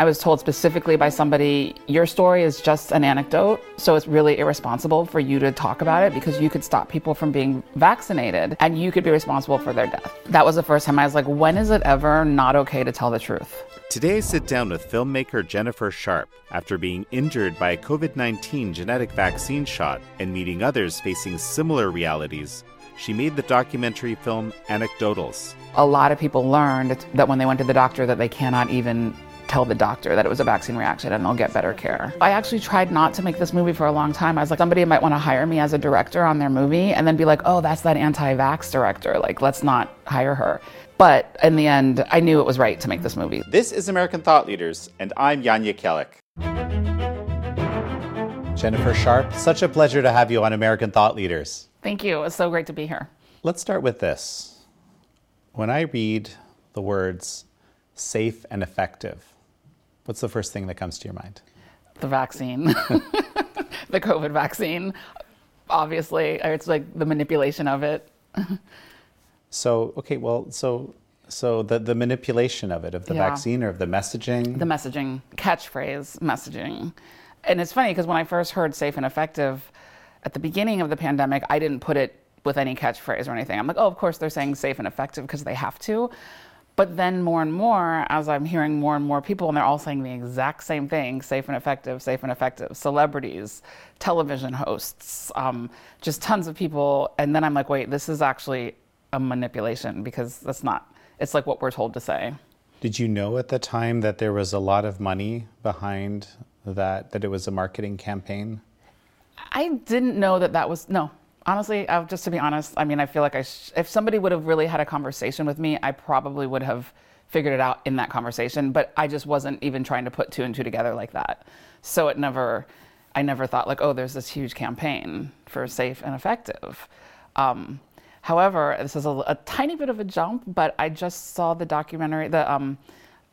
I was told specifically by somebody, your story is just an anecdote, so it's really irresponsible for you to talk about it because you could stop people from being vaccinated and you could be responsible for their death. That was the first time I was like, when is it ever not okay to tell the truth? Today, I sit down with filmmaker Jennifer Sharp after being injured by a COVID 19 genetic vaccine shot and meeting others facing similar realities. She made the documentary film Anecdotals. A lot of people learned that when they went to the doctor that they cannot even tell the doctor that it was a vaccine reaction and they'll get better care. I actually tried not to make this movie for a long time. I was like, somebody might want to hire me as a director on their movie and then be like, oh, that's that anti vax director. Like, let's not hire her. But in the end, I knew it was right to make this movie. This is American Thought Leaders, and I'm Jan Jekielek. Jennifer Sharp, such a pleasure to have you on American Thought Leaders. Thank you. It's so great to be here. Let's start with this. When I read the words safe and effective, What's the first thing that comes to your mind? The vaccine, the COVID vaccine. Obviously, it's like the manipulation of it. so, okay, well, so so the, the manipulation of it, of the yeah. vaccine or of the messaging? The messaging, catchphrase messaging. And it's funny because when I first heard safe and effective at the beginning of the pandemic, I didn't put it with any catchphrase or anything. I'm like, oh, of course they're saying safe and effective because they have to. But then more and more, as I'm hearing more and more people, and they're all saying the exact same thing safe and effective, safe and effective, celebrities, television hosts, um, just tons of people. And then I'm like, wait, this is actually a manipulation because that's not, it's like what we're told to say. Did you know at the time that there was a lot of money behind that, that it was a marketing campaign? I didn't know that that was, no, honestly, I, just to be honest, I mean, I feel like I sh- if somebody would have really had a conversation with me, I probably would have figured it out in that conversation. But I just wasn't even trying to put two and two together like that. So it never, I never thought like, oh, there's this huge campaign for safe and effective. Um, however, this is a, a, tiny bit of a jump, but I just saw the documentary the um,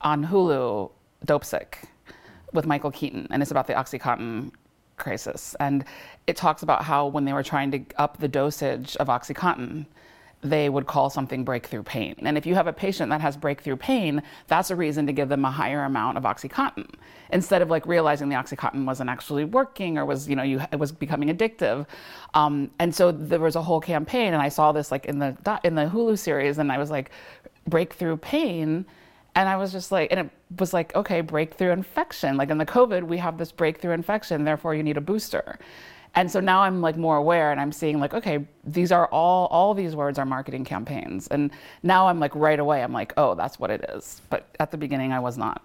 on Hulu, Dopesick, with Michael Keaton, and it's about the OxyContin crisis. And it talks about how when they were trying to up the dosage of OxyContin, they would call something breakthrough pain. And if you have a patient that has breakthrough pain, that's a reason to give them a higher amount of OxyContin instead of like realizing the OxyContin wasn't actually working or was, you know, you, it was becoming addictive. Um, and so there was a whole campaign, and I saw this like in the in the Hulu series, and I was like, breakthrough pain and I was just like, and it was like, okay, breakthrough infection. Like in the COVID, we have this breakthrough infection, therefore you need a booster. And so now I'm like more aware and I'm seeing like, okay, these are all, all these words are marketing campaigns. And now I'm like right away, I'm like, oh, that's what it is. But at the beginning, I was not.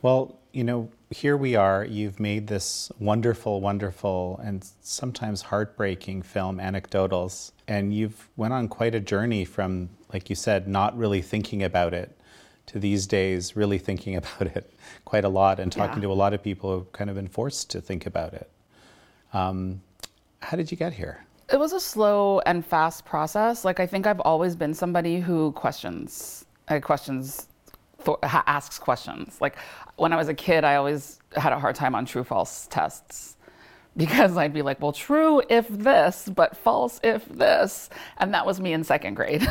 Well, you know, here we are. You've made this wonderful, wonderful, and sometimes heartbreaking film, Anecdotals. And you've went on quite a journey from, like you said, not really thinking about it to these days really thinking about it quite a lot and talking yeah. to a lot of people who've kind of been forced to think about it. Um, how did you get here? It was a slow and fast process. Like I think I've always been somebody who questions, uh, questions, th- asks questions. Like when I was a kid, I always had a hard time on true false tests because I'd be like, well, true if this, but false if this. And that was me in second grade.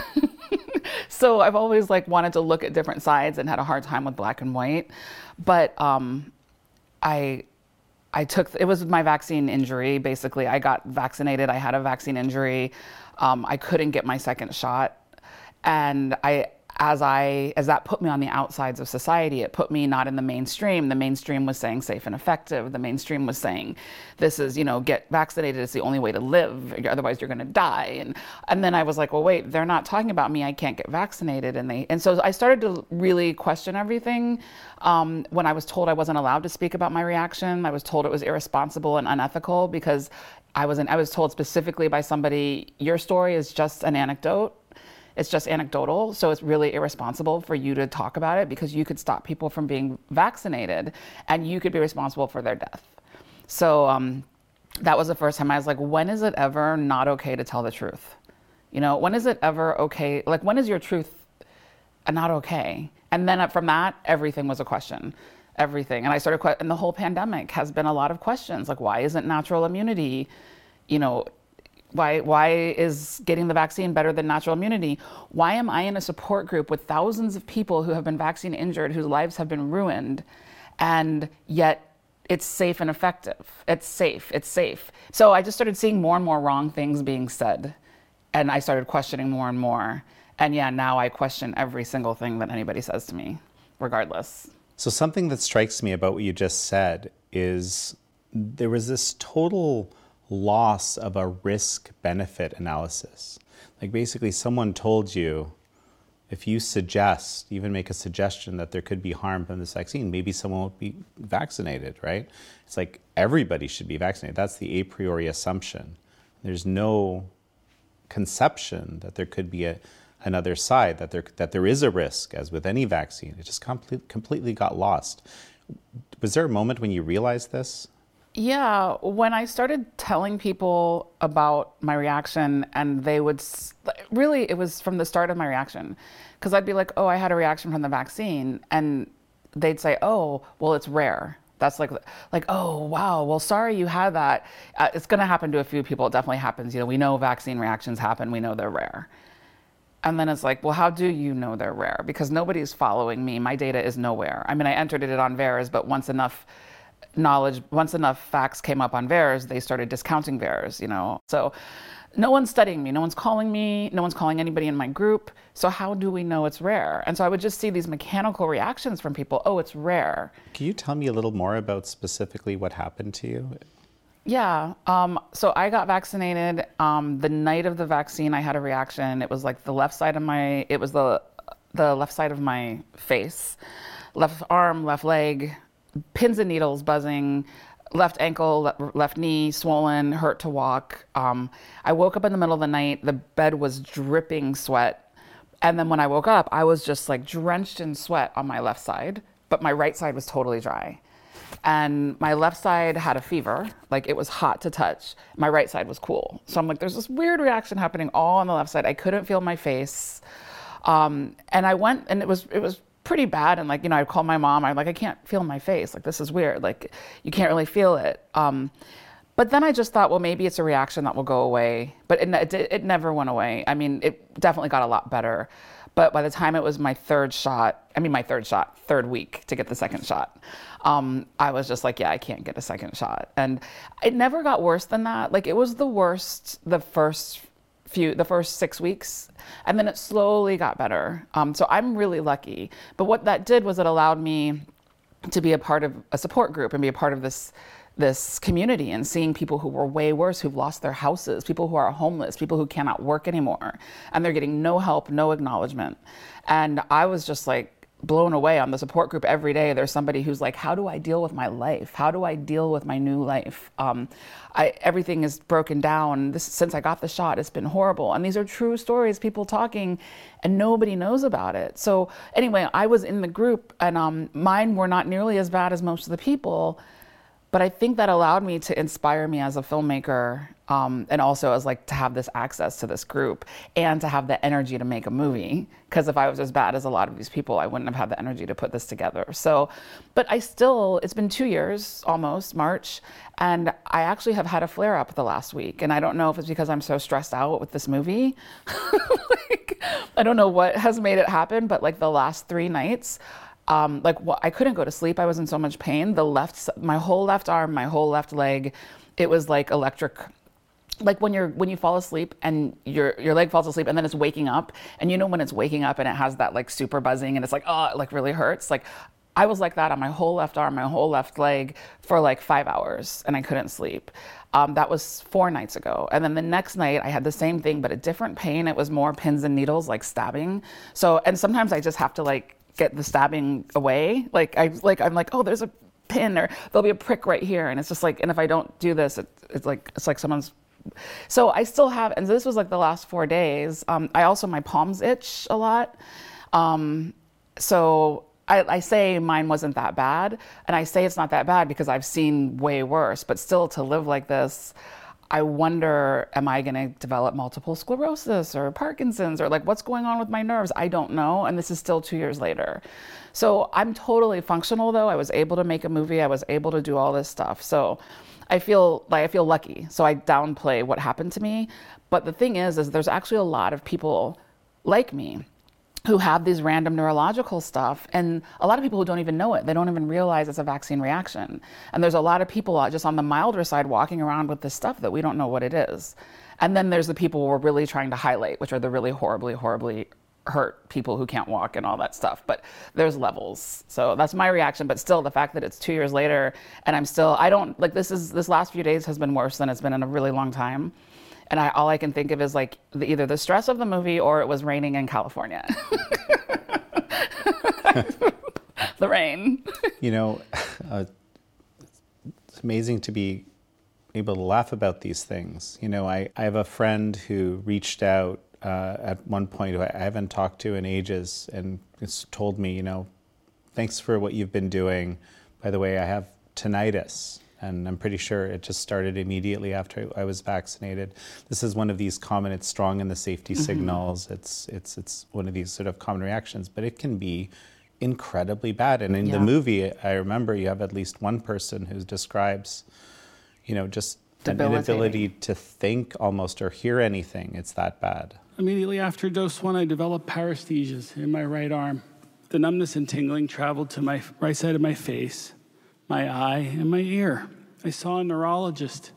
so I've always like wanted to look at different sides and had a hard time with black and white. But um, I I took it was my vaccine injury. Basically, I got vaccinated. I had a vaccine injury. Um, I couldn't get my second shot, and I as I as that put me on the outsides of society, it put me not in the mainstream. The mainstream was saying safe and effective. The mainstream was saying this is you know get vaccinated. It's the only way to live. Otherwise, you're going to die. And and then I was like, well, wait, they're not talking about me. I can't get vaccinated. And they and so I started to really question everything. Um, when I was told I wasn't allowed to speak about my reaction, I was told it was irresponsible and unethical because I was I was told specifically by somebody, your story is just an anecdote it's just anecdotal. So it's really irresponsible for you to talk about it because you could stop people from being vaccinated and you could be responsible for their death. So um, that was the first time I was like, when is it ever not okay to tell the truth? You know, when is it ever okay? Like, when is your truth not okay? And then from that, everything was a question everything. And I started, and the whole pandemic has been a lot of questions like, why isn't natural immunity, you know, why, why is getting the vaccine better than natural immunity? Why am I in a support group with thousands of people who have been vaccine injured, whose lives have been ruined? and yet it's safe and effective. It's safe. It's safe. So I just started seeing more and more wrong things being said. And I started questioning more and more. And yeah, now I question every single thing that anybody says to me, regardless. So, something that strikes me about what you just said is there was this total loss of a risk benefit analysis. Like, basically, someone told you if you suggest, even make a suggestion that there could be harm from this vaccine, maybe someone will be vaccinated, right? It's like everybody should be vaccinated. That's the a priori assumption. There's no conception that there could be a, another side, that there, that there is a risk, as with any vaccine. It just complete, completely got lost. Was there a moment when you realized this? Yeah, when I started telling people about my reaction, and they would really, it was from the start of my reaction. Because I'd be like, oh, I had a reaction from the vaccine. And they'd say, oh, well, it's rare. That's like, like, oh, wow. Well, sorry you had that. Uh, it's going to happen to a few people. It definitely happens. You know, we know vaccine reactions happen. We know they're rare. And then it's like, well, how do you know they're rare? Because nobody's following me. My data is nowhere. I mean, I entered it on VAERS, but once enough knowledge, once enough facts came up on VAERS, they started discounting VAERS, you know. So no one's studying me, no one's calling me, no one's calling anybody in my group. So how do we know it's rare? And so I would just see these mechanical reactions from people, oh, it's rare. Can you tell me a little more about specifically what happened to you? Yeah. Um, so I got vaccinated. Um, the night of the vaccine, I had a reaction. It was like the left side of my, it was the, the left side of my face, left arm, left leg, pins and needles buzzing, left ankle, left knee swollen, hurt to walk. Um, I woke up in the middle of the night. The bed was dripping sweat. And then when I woke up, I was just like drenched in sweat on my left side, but my right side was totally dry. And my left side had a fever, like it was hot to touch. My right side was cool. So I'm like, there's this weird reaction happening all on the left side. I couldn't feel my face. Um, and I went, and it was it was pretty bad. And like, you know, I'd call my mom. I'm like, I can't feel my face. Like, this is weird. Like, you can't really feel it. Um, but then I just thought, well, maybe it's a reaction that will go away. But it, it, it never went away. I mean, it definitely got a lot better. But by the time it was my third shot, I mean, my third shot, third week to get the second shot, um, I was just like, yeah, I can't get a second shot. And it never got worse than that. Like, it was the worst the first few the first six weeks and then it slowly got better. Um, so i'm really lucky. But what that did was it allowed me to be a part of a support group and be a part of this this community and seeing people who were way worse who've lost their houses people who are homeless people who cannot work anymore and they're getting no help no acknowledgement. And i was just like blown away on the support group every day. There's somebody who's like, "How do I deal with my life? How do I deal with my new life? Um, I, everything is broken down. This, since I got the shot, it's been horrible." And these are true stories, people talking, and nobody knows about it. So anyway, I was in the group, and um, mine were not nearly as bad as most of the people. But I think that allowed me to inspire me as a filmmaker um, and also as like to have this access to this group and to have the energy to make a movie. Because if i was as bad as a lot of these people i wouldn't have had the energy to put this together. So but i still it's been two years almost march and i actually have had a flare up the last week. And i don't know if it's because i'm so stressed out with this movie. Like, i don't know what has made it happen but like the last three nights um, like well, I couldn't go to sleep. I was in so much pain. The left, my whole left arm, my whole left leg, it was like electric like when you're when you fall asleep and your your leg falls asleep and then it's waking up and you know when it's waking up and it has that like super buzzing and it's like oh it like really hurts like I was like that on my whole left arm, my whole left leg for like five hours and I couldn't sleep. Um, that was four nights ago. And then the next night I had the same thing, but a different pain. It was more pins and needles, like stabbing. So, and sometimes I just have to like get the stabbing away. Like I like I'm like, oh, there's a pin or there'll be a prick right here, and it's just like, and if I don't do this, it, it's like it's like someone's so I still have, and this was like the last four days. Um, I also, my palms itch a lot. Um, so I, I, say mine wasn't that bad. And I say it's not that bad because I've seen way worse. But still, to live like this, I wonder, am I going to develop multiple sclerosis or Parkinson's or like what's going on with my nerves? I don't know. And this is still two years later. So I'm totally functional though. I was able to make a movie, I was able to do all this stuff. So I feel like I feel lucky. So I downplay what happened to me. But the thing is, is there's actually a lot of people like me who have these random neurological stuff and a lot of people who don't even know it they don't even realize it's a vaccine reaction. And there's a lot of people uh, just on the milder side walking around with this stuff that we don't know what it is. And then there's the people we're really trying to highlight which are the really horribly horribly hurt people who can't walk and all that stuff. But there's levels. So that's my reaction but still the fact that it's two years later and i'm still i don't like this is this last few days has been worse than it's been in a really long time and I, all I can think of is like the, either the stress of the movie or it was raining in California. the rain. You know, uh, it's amazing to be able to laugh about these things. You know, I, I have a friend who reached out uh, at one point who I haven't talked to in ages and told me, you know, thanks for what you've been doing. By the way, I have tinnitus and I'm pretty sure it just started immediately after I was vaccinated. This is one of these common. It's strong in the safety mm-hmm. signals. It's it's it's one of these sort of common reactions, but it can be incredibly bad. And in yeah. the movie, I remember you have at least one person who describes, you know, just an inability to think almost or hear anything. It's that bad. Immediately after dose one, I developed paresthesias in my right arm. The numbness and tingling traveled to my right side of my face my eye, and my ear. I saw a neurologist,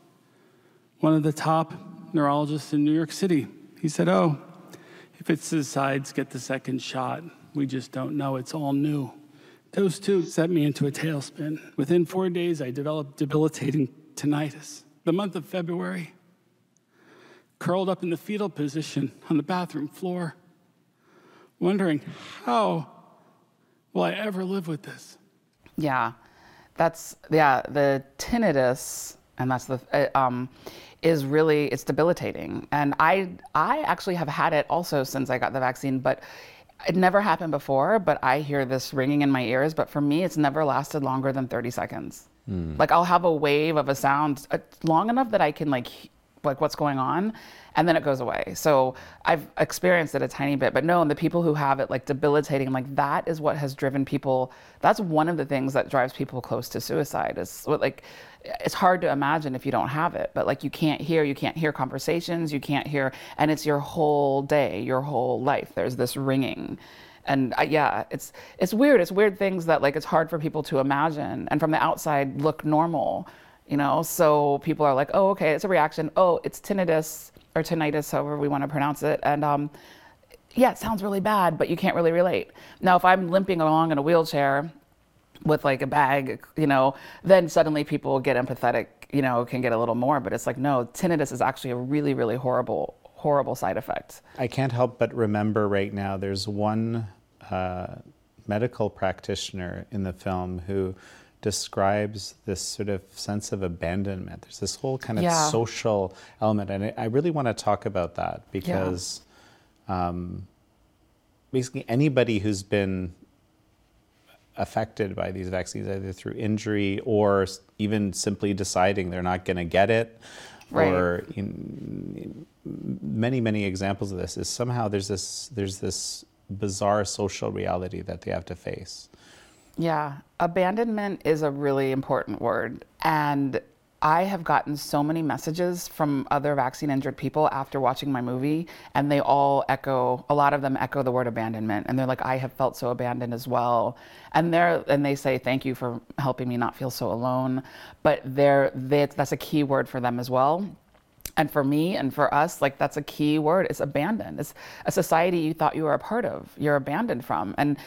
one of the top neurologists in New York City. He said, Oh, if it subsides, get the second shot. We just don't know. It's all new. Those two set me into a tailspin. Within four days, I developed debilitating tinnitus. The month of February, curled up in the fetal position on the bathroom floor, wondering, how will I ever live with this? Yeah. That's yeah, the tinnitus, and that's the uh, um, is really it's debilitating. And I I actually have had it also since I got the vaccine, but it never happened before. But I hear this ringing in my ears. But for me, it's never lasted longer than 30 seconds. Mm. Like I'll have a wave of a sound uh, long enough that I can like like what's going on and then it goes away. So i've experienced it a tiny bit but no and the people who have it like debilitating like that is what has driven people that's one of the things that drives people close to suicide is like it's hard to imagine if you don't have it but like you can't hear you can't hear conversations you can't hear and it's your whole day your whole life. There's this ringing. And uh, yeah it's it's weird it's weird things that like it's hard for people to imagine and from the outside look normal you know? So people are like oh okay it's a reaction. Oh it's tinnitus or tinnitus however we want to pronounce it. And um, yeah it sounds really bad but you can't really relate. Now if i'm limping along in a wheelchair with like a bag you know then suddenly people get empathetic you know can get a little more but it's like no tinnitus is actually a really really horrible horrible side effect. I can't help but remember right now there's one uh, medical practitioner in the film who describes this sort of sense of abandonment. There's this whole kind of yeah. social element, and I, I, really want to talk about that because yeah. um, basically anybody who's been affected by these vaccines, either through injury or even simply deciding they're not going to get it, right. or in, many many examples of this is somehow there's this there's this bizarre social reality that they have to face. Yeah, abandonment is a really important word. And I have gotten so many messages from other vaccine injured people after watching my movie, and they all echo, a lot of them echo the word abandonment. And they're like, I have felt so abandoned as well. And they're, and they say, thank you for helping me not feel so alone. But they're, they, that's a key word for them as well. And for me and for us, like that's a key word. It's abandoned. It's a society you thought you were a part of. You're abandoned from. And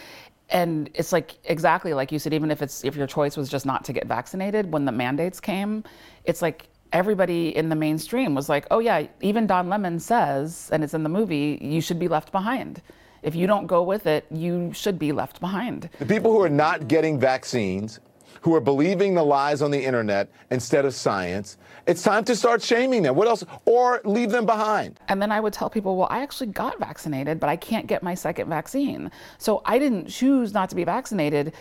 and it's like exactly like you said even if it's if your choice was just not to get vaccinated when the mandates came it's like everybody in the mainstream was like oh yeah even don lemon says and it's in the movie you should be left behind. If you don't go with it you should be left behind. The people who are not getting vaccines who are believing the lies on the internet instead of science. It's time to start shaming them. What else? Or leave them behind. And then I would tell people, well, I actually got vaccinated, but I can't get my second vaccine. So I didn't choose not to be vaccinated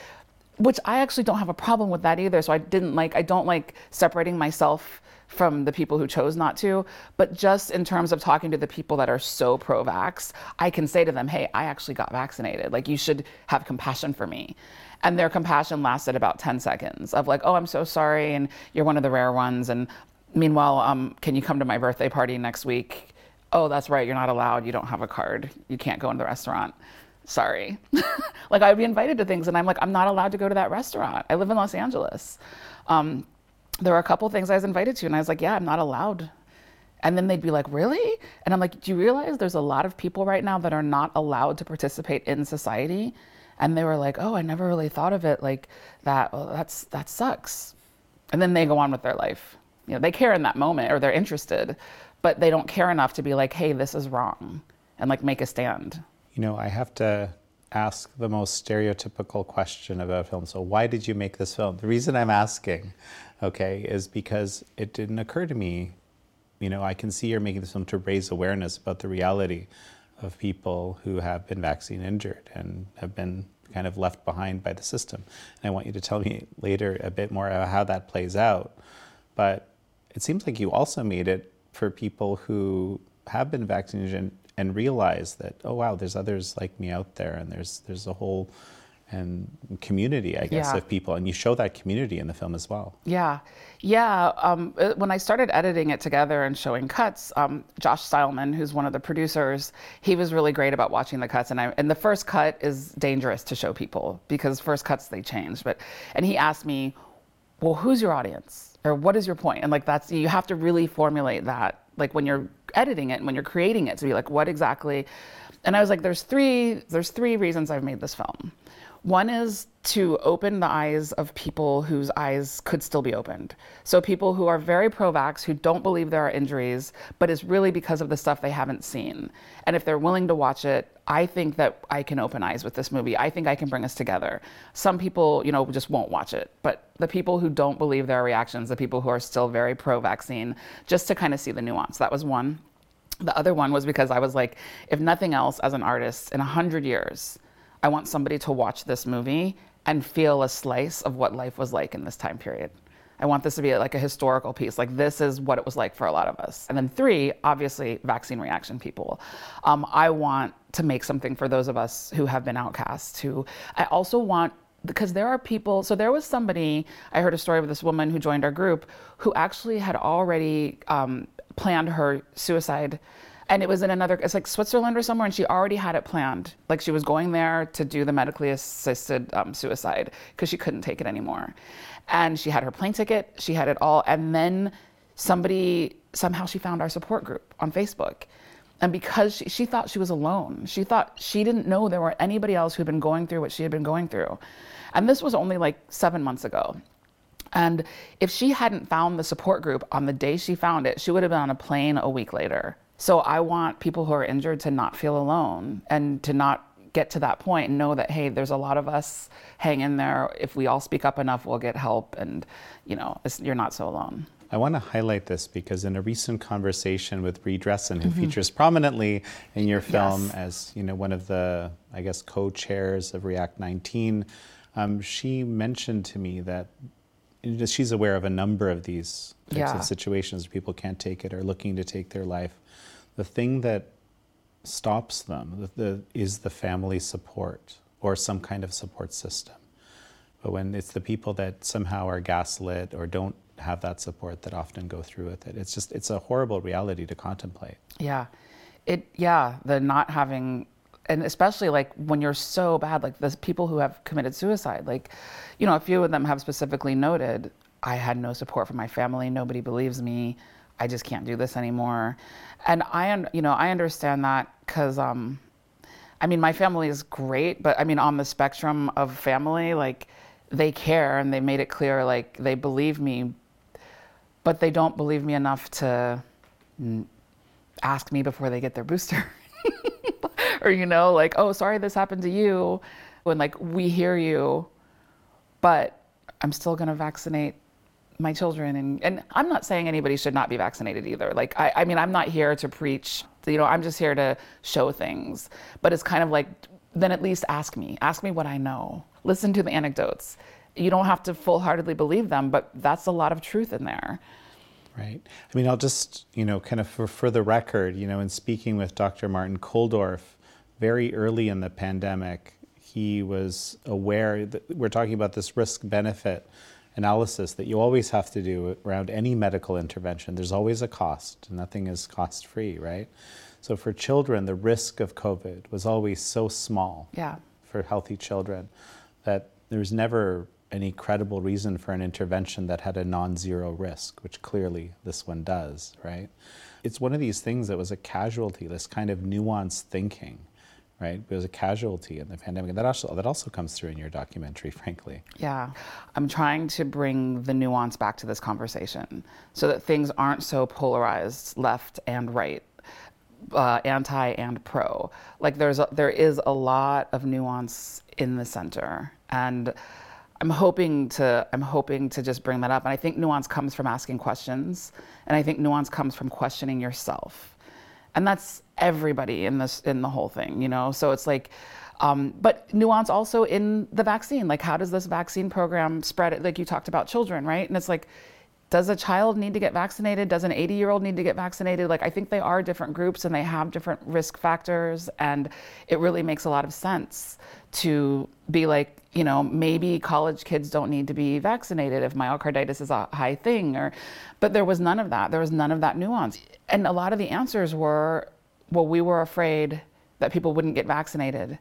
which I actually don't have a problem with that either. So I didn't like, I don't like separating myself from the people who chose not to. But just in terms of talking to the people that are so pro vax, I can say to them, hey, I actually got vaccinated. Like, you should have compassion for me. And their compassion lasted about 10 seconds of like, oh, I'm so sorry. And you're one of the rare ones. And meanwhile, um, can you come to my birthday party next week? Oh, that's right. You're not allowed. You don't have a card. You can't go into the restaurant. sorry. like I'd be invited to things and I'm like, I'm not allowed to go to that restaurant. I live in Los Angeles. Um, there were a couple things I was invited to and I was like, yeah, I'm not allowed. And then they'd be like, really? And I'm like, do you realize there's a lot of people right now that are not allowed to participate in society? And they were like, oh, I never really thought of it like that. Well, that's, that sucks. And then they go on with their life. You know, they care in that moment or they're interested, but they don't care enough to be like, hey, this is wrong and like make a stand. You know, I have to ask the most stereotypical question about film. So, why did you make this film? The reason I'm asking, okay, is because it didn't occur to me. You know, I can see you're making this film to raise awareness about the reality of people who have been vaccine injured and have been kind of left behind by the system. And I want you to tell me later a bit more about how that plays out. But it seems like you also made it for people who have been vaccinated and, and realize that, oh wow, there's others like me out there, and there's there's a whole and community, I guess, Yeah. of people, and you show that community in the film as well. Yeah, yeah. Um, uh, when I started editing it together and showing cuts, um, Josh Stileman, who's one of the producers, he was really great about watching the cuts. And I, and the first cut is dangerous to show people because first cuts they change. But and he asked me, well, who's your audience or what is your point? And like that's you have to really formulate that like when you're editing it and when you're creating it to be like what exactly. And I was like, there's three there's three reasons I've made this film. One is to open the eyes of people whose eyes could still be opened. So people who are very pro-vax, who don't believe there are injuries, but it's really because of the stuff they haven't seen. And if they're willing to watch it, I think that I can open eyes with this movie. I think I can bring us together. Some people, you know, just won't watch it, but the people who don't believe there are reactions, the people who are still very pro-vaccine, just to kind of see the nuance. That was one. The other one was because I was like, if nothing else, as an artist, in a hundred years, I want somebody to watch this movie and feel a slice of what life was like in this time period. I want this to be like a historical piece. Like this is what it was like for a lot of us. And then three, obviously, vaccine reaction people. Um, I want to make something for those of us who have been outcast. Who I also want because there are people. So there was somebody. I heard a story of this woman who joined our group who actually had already um, planned her suicide and it was in another it's like switzerland or somewhere and she already had it planned. Like she was going there to do the medically assisted um, suicide because she couldn't take it anymore. And she had her plane ticket she had it all and then somebody somehow she found our support group on facebook. And because she, she thought she was alone she thought she didn't know there were anybody else who'd been going through what she had been going through. And this was only like seven months ago. And if she hadn't found the support group on the day she found it, she would have been on a plane a week later. So I want people who are injured to not feel alone and to not get to that point and know that hey, there's a lot of us. Hang in there. If we all speak up enough, we'll get help, and you know, it's, you're not so alone. I want to highlight this because in a recent conversation with Bri Dressen, who features prominently in your film Yes. as you know one of the I guess co-chairs of React 19, um, she mentioned to me that she's aware of a number of these types Yeah. of situations where people can't take it or looking to take their life. The thing that stops them the, the, is the family support or some kind of support system. But when it's the people that somehow are gaslit or don't have that support that often go through with it, it's just it's a horrible reality to contemplate. Yeah. It yeah, the not having and especially like when you're so bad like the people who have committed suicide like you know a few of them have specifically noted I had no support from my family, nobody believes me. I just can't do this anymore. And I you know, I understand that cuz um I mean, my family is great, but I mean, on the spectrum of family, like they care and they made it clear, like they believe me, but they don't believe me enough to ask me before they get their booster. or, you know, like, oh, sorry this happened to you. When, like, we hear you, but I'm still to vaccinate my children. And, and I'm not saying anybody should not be vaccinated either. Like, I, I mean, I'm not here to preach, you know, I'm just here to show things. But it's kind of like, then at least ask me. Ask me what I know. Listen to the anecdotes. You don't have to full heartedly believe them, but that's a lot of truth in there. Right. I mean, I'll just, you know, kind of for, for the record, you know, in speaking with Dr. Martin Kulldorff very early in the pandemic, he was aware that we're talking about this risk benefit analysis that you always have to do around any medical intervention. There's always a cost, nothing is cost free, right? So for children, the risk of COVID was always so small Yeah. for healthy children that there was never any credible reason for an intervention that had a non zero risk, which clearly this one does, right? It's one of these things that was a casualty, this kind of nuanced thinking, right? It was a casualty in the pandemic. And that also, that also comes through in your documentary, frankly. Yeah. I'm trying to bring the nuance back to this conversation so that things aren't so polarized left and right. Uh, anti and pro. Like there's a, there is a lot of nuance in the center, and I'm hoping to I'm hoping to just bring that up. And I think nuance comes from asking questions, and I think nuance comes from questioning yourself, and that's everybody in this in the whole thing, you know. So it's like. Um, but nuance also in the vaccine, like how does this vaccine program spread it? Like you talked about children, right? And it's like, does a child need to get vaccinated? Does an 80 year old need to get vaccinated? Like, I think they are different groups and they have different risk factors. And it really makes a lot of sense to be like, you know, maybe college kids don't need to be vaccinated if myocarditis is a high thing. Or, but there was none of that. There was none of that nuance. And a lot of the answers were, well, we were afraid that people wouldn't get vaccinated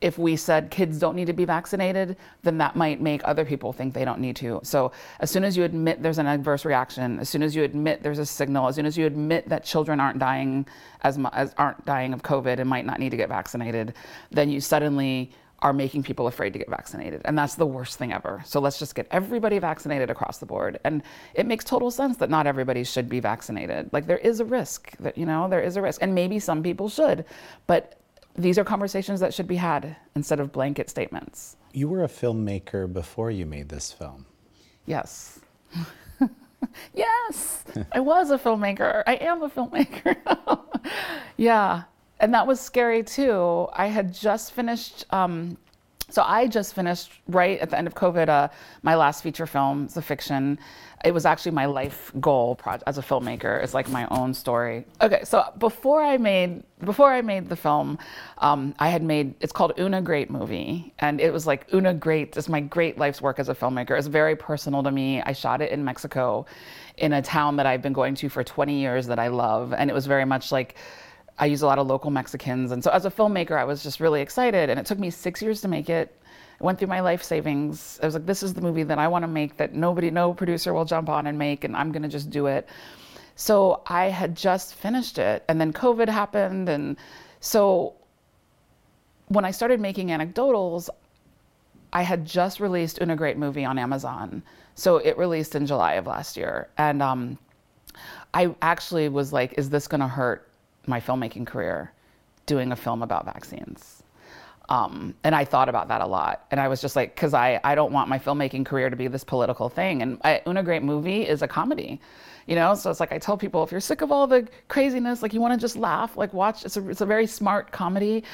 if we said kids don't need to be vaccinated, then that might make other people think they don't need to. So as soon as you admit there's an adverse reaction, as soon as you admit there's a signal, as soon as you admit that children aren't dying as, as aren't dying of COVID and might not need to get vaccinated, then you suddenly are making people afraid to get vaccinated. And that's the worst thing ever. So let's just get everybody vaccinated across the board. And it makes total sense that not everybody should be vaccinated. Like there is a risk that, you know, there is a risk. And maybe some people should. But these are conversations that should be had instead of blanket statements. You were a filmmaker before you made this film. Yes. yes, I was a filmmaker. I am a filmmaker. yeah. And that was scary too. I had just finished, um, so I just finished right at the end of COVID uh, my last feature film. It's a fiction. It was actually my life goal as a filmmaker. It's like my own story. Okay, so before I made before I made the film, um, I had made it's called Una Great Movie, and it was like Una Great It's my great life's work as a filmmaker. It's very personal to me. I shot it in Mexico, in a town that I've been going to for 20 years that I love, and it was very much like. I use a lot of local Mexicans. And so as a filmmaker, I was just really excited. And it took me six years to make it. I went through my life savings. I was like, this is the movie that I want to make that nobody, no producer will jump on and make, and I'm going to just do it. So I had just finished it. And then COVID happened. And so when I started making anecdotals, I had just released Una Great Movie on Amazon. So it released in July of last year. And um, I actually was like, is this going to hurt my filmmaking career doing a film about vaccines? Um, and I thought about that a lot. And I was just like, because I, I don't want my filmmaking career to be this political thing. And I, Una Great Movie is a comedy, you know? So it's like I tell people, if you're sick of all the craziness, like you want to just laugh, like watch, it's a, it's a very smart comedy.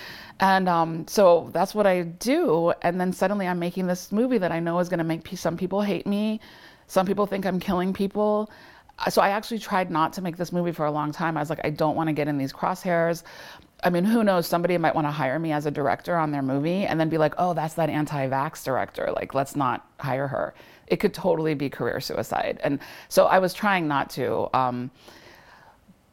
And um, so that's what I do. And then suddenly I'm making this movie that I know is going to make some people hate me. Some people think I'm killing people so I actually tried not to make this movie for a long time. I was like, I don't want to get in these crosshairs. I mean, who knows? Somebody might want to hire me as a director on their movie and then be like, oh, that's that anti vax director. Like, let's not hire her. It could totally be career suicide. And so I was trying not to. Um,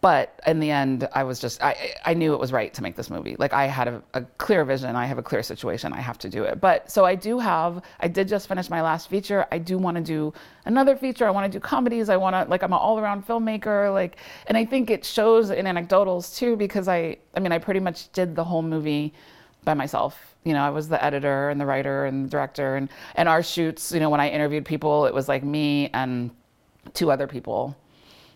but in the end, I was just, I, I knew it was right to make this movie. Like, I had a, a clear vision, I have a clear situation, I have to do it. But so I do have, I did just finish my last feature. I do want to do another feature. I want to do comedies. I want to, like, I'm an all around filmmaker. Like, and I think it shows in anecdotals too, because I, I mean, I pretty much did the whole movie by myself. You know, I was the editor and the writer and the director. And, and our shoots, you know, when I interviewed people, it was like me and two other people.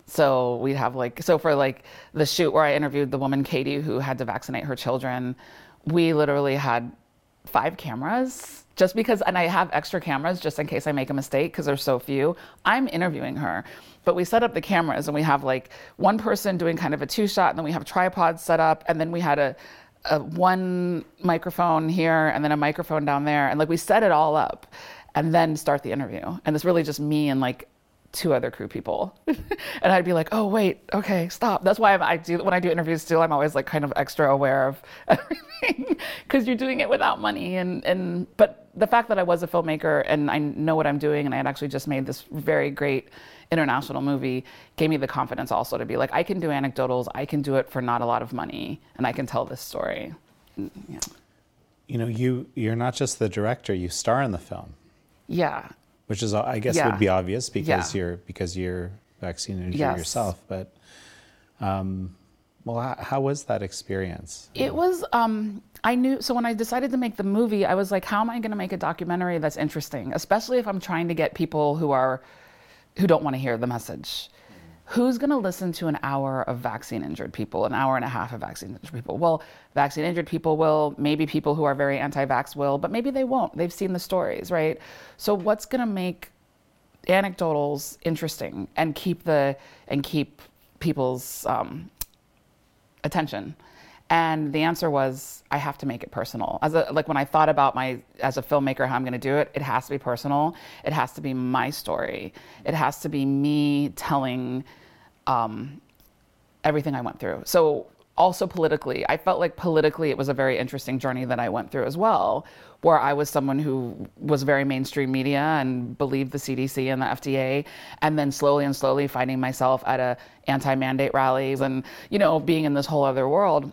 So we'd have like, so for like the shoot where I interviewed the woman, Katie, who had to vaccinate her children, we literally had five cameras just because, and I have extra cameras just in case I make a mistake because there's so few. I'm interviewing her, but we set up the cameras and we have like one person doing kind of a two shot, and then we have tripods set up, and then we had a, a one microphone here and then a microphone down there, and like we set it all up and then start the interview. And it's really just me and like two other crew people, and I'd be like, "Oh wait, okay, stop." That's why I'm, I do when I do interviews too. I'm always like kind of extra aware of everything because you're doing it without money, and and but the fact that I was a filmmaker and I know what I'm doing, and I had actually just made this very great international movie gave me the confidence also to be like, I can do anecdotals, I can do it for not a lot of money, and I can tell this story. Mm, yeah. You know, you you're not just the director; you star in the film. Yeah. Which is, I guess, Yeah. would be obvious because Yeah. you're because you're vaccine injured Yes. yourself. But, um, well, how, how was that experience? It was, um, I knew, so when I decided to make the movie, I was like, how am I going to make a documentary that's interesting? Especially if I'm trying to get people who are, who don't want to hear the message. Who's going to listen to an hour of vaccine injured people, an hour and a half of vaccine injured people? Well, vaccine injured people will, maybe people who are very anti vax will, but maybe they won't. They've seen the stories, right? So, what's going to make anecdotals interesting and keep the, and keep people's, um, attention and the answer was i have to make it personal. As a like when i thought about my as a filmmaker how i'm going to do it it has to be personal. It has to be my story. It has to be me telling um, everything i went through. So also politically i felt like politically it was a very interesting journey that i went through as well where i was someone who was very mainstream media and believed the cdc and the fda and then slowly and slowly finding myself at a anti-mandate rallies and you know being in this whole other world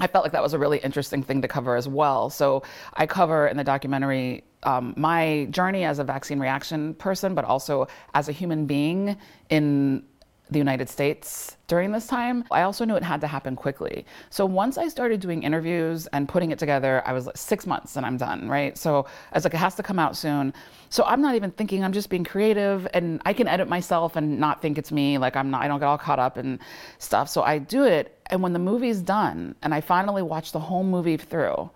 I felt like that was a really interesting thing to cover as well. So I cover in the documentary um, my journey as a vaccine reaction person, but also as a human being in the United States during this time. I also knew it had to happen quickly. So once I started doing interviews and putting it together, I was like six months and I'm done, right? So I was like, it has to come out soon. So I'm not even thinking, I'm just being creative and I can edit myself and not think it's me. Like I'm not, I don't get all caught up and stuff. So I do it. And when the movie's done and I finally watch the whole movie through,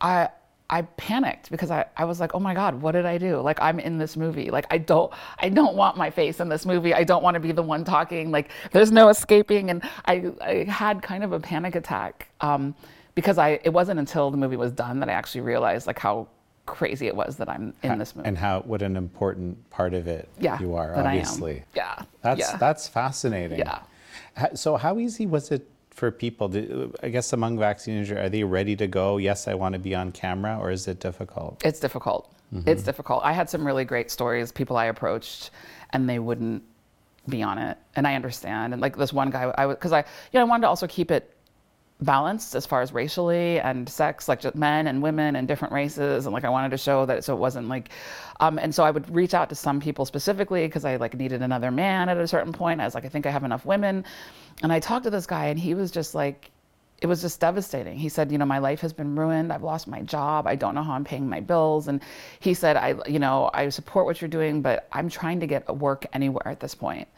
I I panicked because I, I was like, oh my God, what did I do? Like I'm in this movie. Like I don't I don't want my face in this movie. I don't want to be the one talking. Like there's no escaping. And I, I had kind of a panic attack um, because I it wasn't until the movie was done that I actually realized like how crazy it was that I'm in this movie. And how what an important part of it yeah, you are, obviously. Yeah. That's yeah. that's fascinating. Yeah. So how easy was it for people? Do, I guess among vaccine injured, are they ready to go? Yes, I want to be on camera, or is it difficult? It's difficult. Mm-hmm. It's difficult. I had some really great stories, people I approached, and they wouldn't be on it. And I understand. And like this one guy, I was because I, you know, I wanted to also keep it balanced as far as racially and sex, like just men and women and different races. And like I wanted to show that so it wasn't like, um, and so I would reach out to some people specifically because I like needed another man at a certain point. I was like, I think I have enough women. And I talked to this guy and he was just like, it was just devastating. He said, you know, my life has been ruined. I've lost my job. I don't know how I'm paying my bills. And he said, I, you know, I support what you're doing, but I'm trying to get work anywhere at this point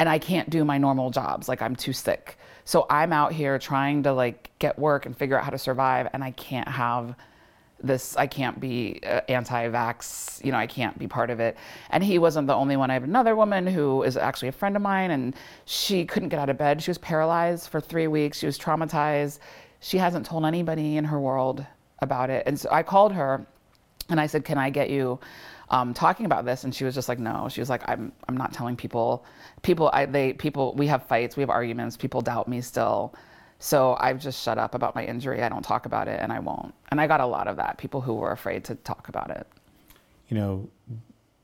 and I can't do my normal jobs. Like I'm too sick. So I'm out here trying to like get work and figure out how to survive, and I can't have this. I can't be uh, anti-vax. You know, I can't be part of it. And he wasn't the only one. I have another woman who is actually a friend of mine, and she couldn't get out of bed. She was paralyzed for three weeks. She was traumatized. She hasn't told anybody in her world about it. And so I called her and I said, "Can I get you um, talking about this?" And she was just like, "No." She was like, "I'm I'm not telling people. People, I they people we have fights, we have arguments. People doubt me still." So I've just shut up about my injury. I don't talk about it, and I won't. And I got a lot of that. People who were afraid to talk about it. You know,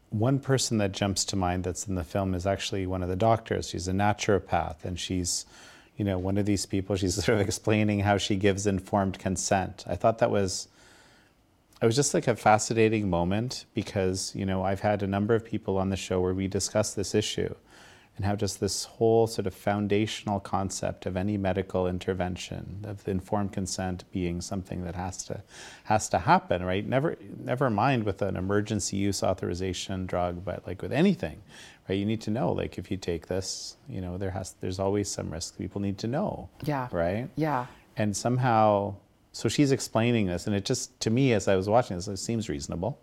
one person that jumps to mind that's in the film is actually one of the doctors. She's a naturopath, and she's, you know, one of these people. She's sort of explaining how she gives informed consent. I thought that was, it was just like a fascinating moment because you know I've had a number of people on the show where we discuss this issue, and how just this whole sort of foundational concept of any medical intervention of informed consent being something that has to has to happen right never never mind with an emergency use authorization drug but like with anything right you need to know like if you take this you know there has there's always some risk people need to know Yeah. right Yeah. and somehow so she's explaining this and it just to me as i was watching this it seems reasonable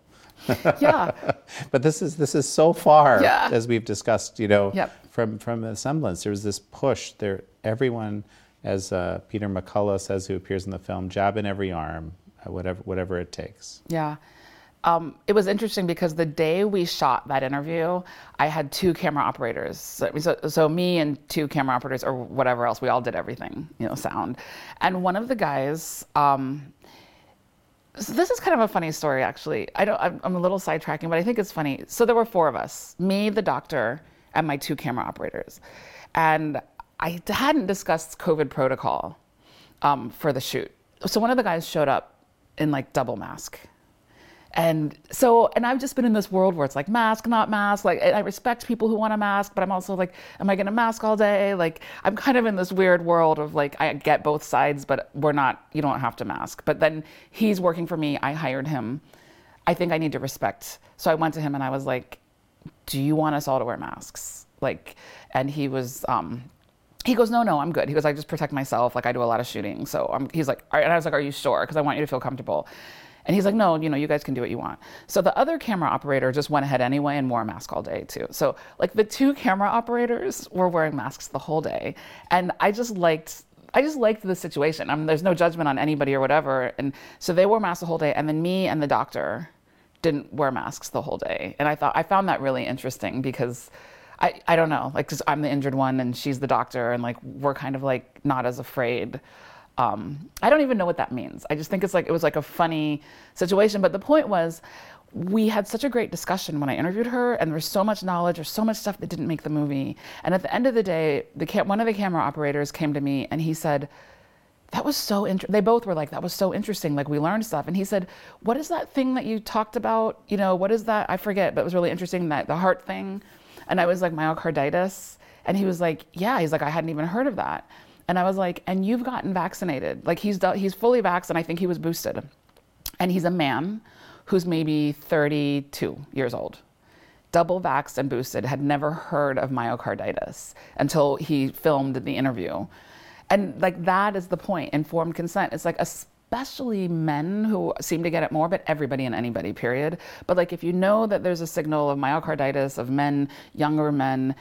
Yeah. but this is this is so far Yeah. as we've discussed you know Yep. from from a semblance there's this push there everyone as uh, peter mccullough says who appears in the film jab in every arm uh, whatever whatever it takes Yeah. Um, it was interesting because the day we shot that interview, I had two camera operators. So, so, so, me and two camera operators, or whatever else, we all did everything, you know, sound. And one of the guys, um, so this is kind of a funny story, actually. I don't, I'm, I'm a little sidetracking, but I think it's funny. So there were four of us me, the doctor, and my two camera operators. And I hadn't discussed COVID protocol um, for the shoot. So one of the guys showed up in like double mask and so, and I've just been in this world where it's like mask, not mask. Like, I respect people who want a mask, but I'm also like, am I going to mask all day? Like, I'm kind of in this weird world of like, I get both sides, but we're not, you don't have to mask. But then he's working for me. I hired him. I think I need to respect. So I went to him and I was like, do you want us all to wear masks? Like, and he was, um, he goes, no, no, I'm good. He goes, I just protect myself. Like I do a lot of shooting. So I'm, he's like, and I was like, are you sure? Because I want you to feel comfortable. And he's like, no, you know, you guys can do what you want. So the other camera operator just went ahead anyway and wore a mask all day too. So like the two camera operators were wearing masks the whole day. And I just liked I just liked the situation. I mean, there's no judgment on anybody or whatever. And so they wore masks the whole day, and then me and the doctor didn't wear masks the whole day. And I thought I found that really interesting because I, I don't know, like, because I'm the injured one and she's the doctor, and like we're kind of like not as afraid um, I don't even know what that means. I just think it's like it was like a funny situation. But the point was, we had such a great discussion when I interviewed her, and there was so much knowledge, or so much stuff that didn't make the movie. And at the end of the day, the cam- one of the camera operators came to me and he said, "That was so interesting." They both were like, "That was so interesting. Like we learned stuff." And he said, "What is that thing that you talked about? You know, what is that? I forget, but it was really interesting that the heart thing." And I was like, "Myocarditis." And he was like, "Yeah." He's like, "I hadn't even heard of that." And I was like, and you've gotten vaccinated. Like he's he's fully vaccinated. And I think he was boosted. And he's a man who's maybe 32 years old. Double vaxxed and boosted, had never heard of myocarditis until he filmed the interview. And like that is the point, informed consent. It's like especially men who seem to get it more, but everybody and anybody, period. But like if you know that there's a signal of myocarditis of men, younger men,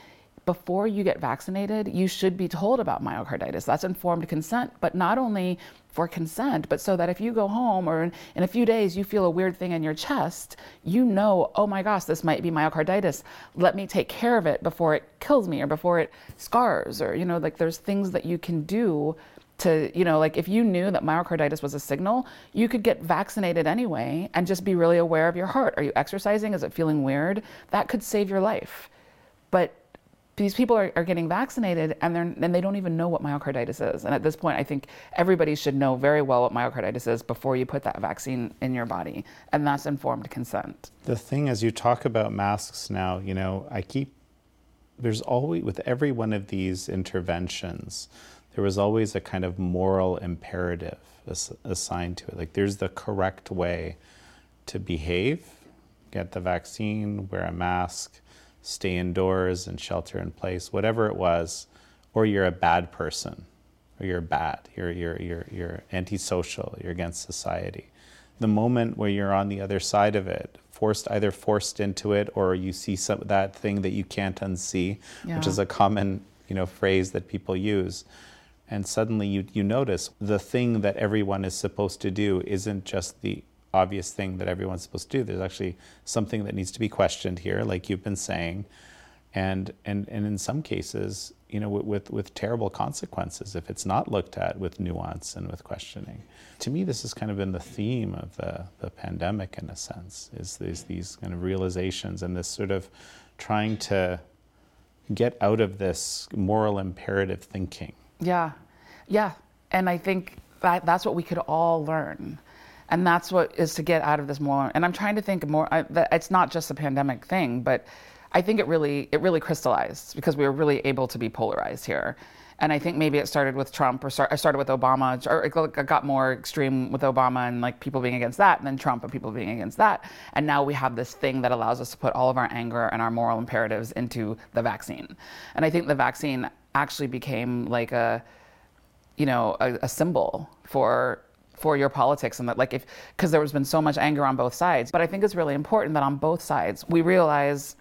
before you get vaccinated, you should be told about myocarditis. That's informed consent, but not only for consent, but so that if you go home or in, in, a few days you feel a weird thing in your chest, you know, oh my gosh, this might be myocarditis. Let me take care of it before it kills me or before it scars or, you know, like there's things that you can do to, you know, like if you knew that myocarditis was a signal, you could get vaccinated anyway and just be really aware of your heart. Are you exercising? Is it feeling weird? That could save your life. But these people are, are getting vaccinated and, they're, and they don't even know what myocarditis is. And at this point, I think everybody should know very well what myocarditis is before you put that vaccine in your body. And that's informed consent. The thing as you talk about masks now, you know, I keep, there's always, with every one of these interventions, there was always a kind of moral imperative assigned to it. Like there's the correct way to behave, get the vaccine, wear a mask stay indoors and shelter in place, whatever it was, or you're a bad person, or you're bad, you're, you're, you're, you're antisocial, you're against society. The moment where you're on the other side of it, forced either forced into it or you see some that thing that you can't unsee, yeah. which is a common you know phrase that people use. And suddenly you, you notice the thing that everyone is supposed to do isn't just the obvious thing that everyone's supposed to do. There's actually something that needs to be questioned here, like you've been saying, and and and in some cases, you know, with with, with terrible consequences if it's not looked at with nuance and with questioning. To me, this has kind of been the theme of the the pandemic in a sense, is these these kind of realizations and this sort of trying to get out of this moral imperative thinking. Yeah, yeah, and I think that that's what we could all learn and that's what is to get out of this more and i'm trying to think more I, it's not just a pandemic thing but i think it really it really crystallized because we were really able to be polarized here. And i think maybe it started with trump or start, started with obama or it got more extreme with obama and like people being against that and then trump and people being against that. And now we have this thing that allows us to put all of our anger and our moral imperatives into the vaccine. And i think the vaccine actually became like a you know a, a symbol for for your politics and that like if because there has been so much anger on both sides but i think it's really important that on both sides we realize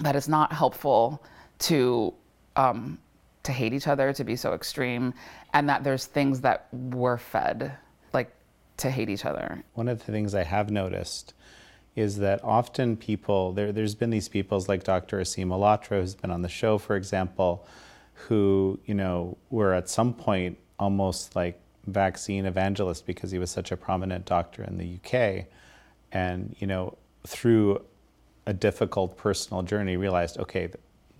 that it's not helpful to um, to hate each other to be so extreme and that there's things that we're fed like to hate each other one of the things i have noticed is that often people there, there's been these people like Dr. Aseem Malhotra, who's been on the show, for example, who you know were at some point almost like vaccine evangelist because he was such a prominent doctor in the UK, and you know through a difficult personal journey realized okay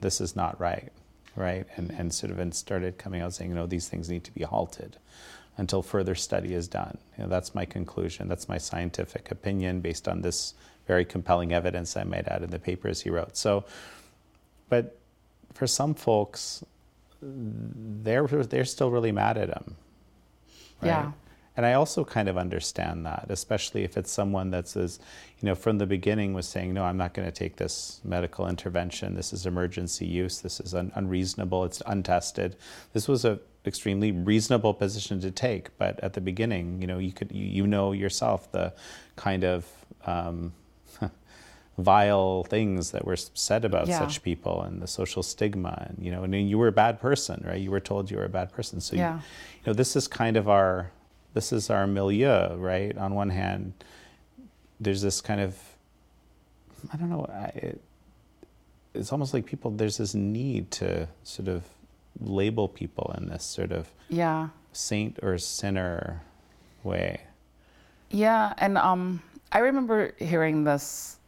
this is not right right and and sort of and started coming out saying you know these things need to be halted until further study is done. You know, that's my conclusion. That's my scientific opinion based on this very compelling evidence I might add in the papers he wrote. So, but for some folks, they're they're still really mad at him. Right? Yeah. And I also kind of understand that, especially if it's someone that says, you know, from the beginning was saying, no, I'm not going to take this medical intervention. This is emergency use. This is un- unreasonable. It's untested. This was a extremely reasonable position to take. But at the beginning, you know, you could you, you know yourself the kind of um, vile things that were said about yeah. such people and the social stigma, and you know, and you were a bad person, right? You were told you were a bad person. So yeah. you, you know, this is kind of our this is our milieu, right? On one hand, there's this kind of I don't know. It, it's almost like people. There's this need to sort of label people in this sort of yeah saint or sinner way. Yeah, and um, I remember hearing this,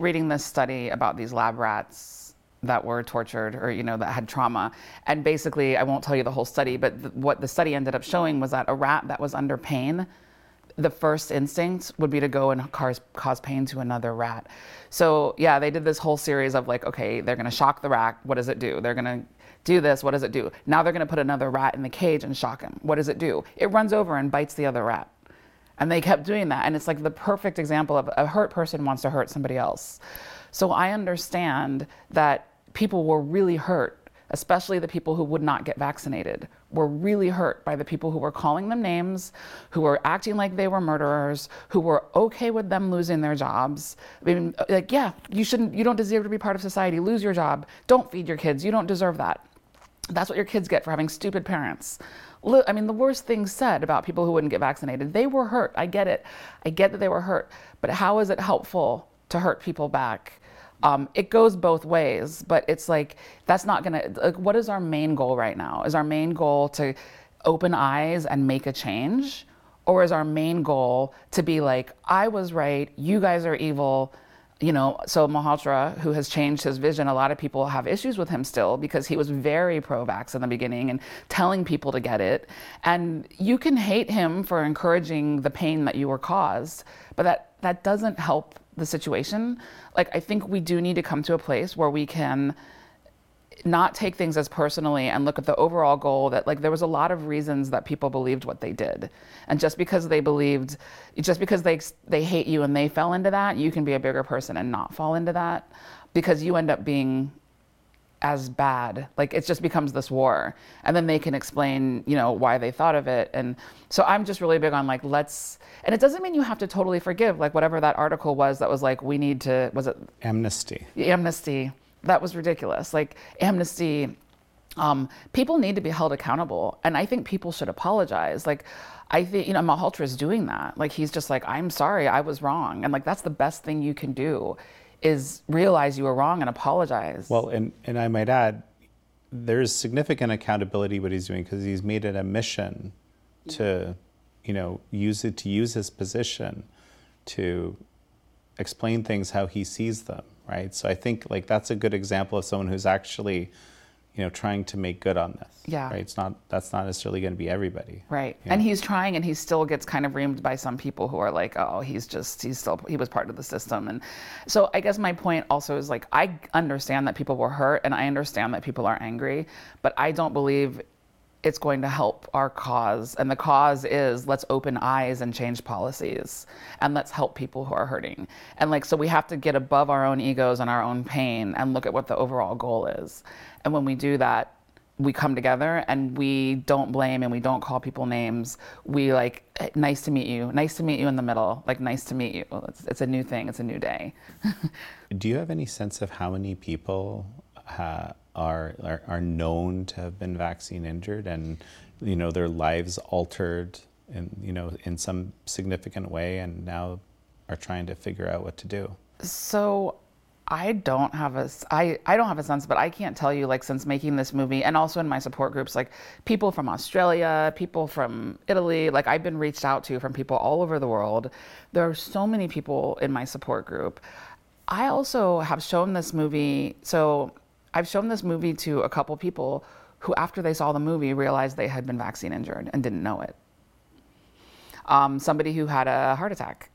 reading this study about these lab rats that were tortured or you know that had trauma and basically i won't tell you the whole study but th- what the study ended up showing was that a rat that was under pain the first instinct would be to go and cause, cause pain to another rat so yeah they did this whole series of like okay they're going to shock the rat what does it do they're going to do this, what does it do? Now they're going to put another rat in the cage and shock him. What does it do? It runs over and bites the other rat. And they kept doing that. And it's like the perfect example of a hurt person wants to hurt somebody else. So I understand that people were really hurt, especially the people who would not get vaccinated, were really hurt by the people who were calling them names, who were acting like they were murderers, who were okay with them losing their jobs. I mean, like, yeah, you shouldn't, you don't deserve to be part of society. Lose your job. Don't feed your kids. You don't deserve that. That's what your kids get for having stupid parents. I mean, the worst things said about people who wouldn't get vaccinated. They were hurt. I get it. I get that they were hurt. But how is it helpful to hurt people back? Um, it goes both ways, but it's like that's not gonna. Like, what is our main goal right now? Is our main goal to open eyes and make a change, or is our main goal to be like, I was right, you guys are evil? You know, so Malhotra, who has changed his vision, a lot of people have issues with him still because he was very pro vax in the beginning and telling people to get it. And you can hate him for encouraging the pain that you were caused, but that, that doesn't help the situation. Like, I think we do need to come to a place where we can not take things as personally and look at the overall goal that like there was a lot of reasons that people believed what they did. And just because they believed just because they they hate you and they fell into that you can be a bigger person and not fall into that because you end up being as bad. Like it just becomes this war. And then they can explain you know why they thought of it. And so i'm just really big on like let's and it doesn't mean you have to totally forgive like whatever that article was that was like we need to was it amnesty. Amnesty that was ridiculous. Like amnesty, um, people need to be held accountable, and I think people should apologize. Like, I think you know Malhotra is doing that. Like he's just like, I'm sorry, I was wrong, and like that's the best thing you can do, is realize you were wrong and apologize. Well, and and I might add, there's significant accountability what he's doing because he's made it a mission to, you know, use it to use his position to explain things how he sees them right? So I think like that's a good example of someone who's actually, you know, trying to make good on this. Yeah. Right. It's not that's not necessarily going to be everybody. Right. And he's trying, and he still gets kind of reamed by some people who are like, oh, he's just he's still he was part of the system, and so I guess my point also is like I understand that people were hurt, and I understand that people are angry, but I don't believe it's going to help our cause. And the cause is let's open eyes and change policies and let's help people who are hurting. And like, so we have to get above our own egos and our own pain and look at what the overall goal is. And when we do that, we come together and we don't blame and we don't call people names. We like, nice to meet you. Nice to meet you in the middle. Like, nice to meet you. It's, it's a new thing. It's a new day. do you have any sense of how many people are, are, are known to have been vaccine injured and you know their lives altered in you know in some significant way and now are trying to figure out what to do? So I don't have a I, I don't have a sense, but I can't tell you like since making this movie and also in my support groups, like people from Australia, people from Italy, like I've been reached out to from people all over the world. There are so many people in my support group. I also have shown this movie. So I've shown this movie to a couple people who, after they saw the movie, realized they had been vaccine injured and didn't know it. Um, somebody who had a heart attack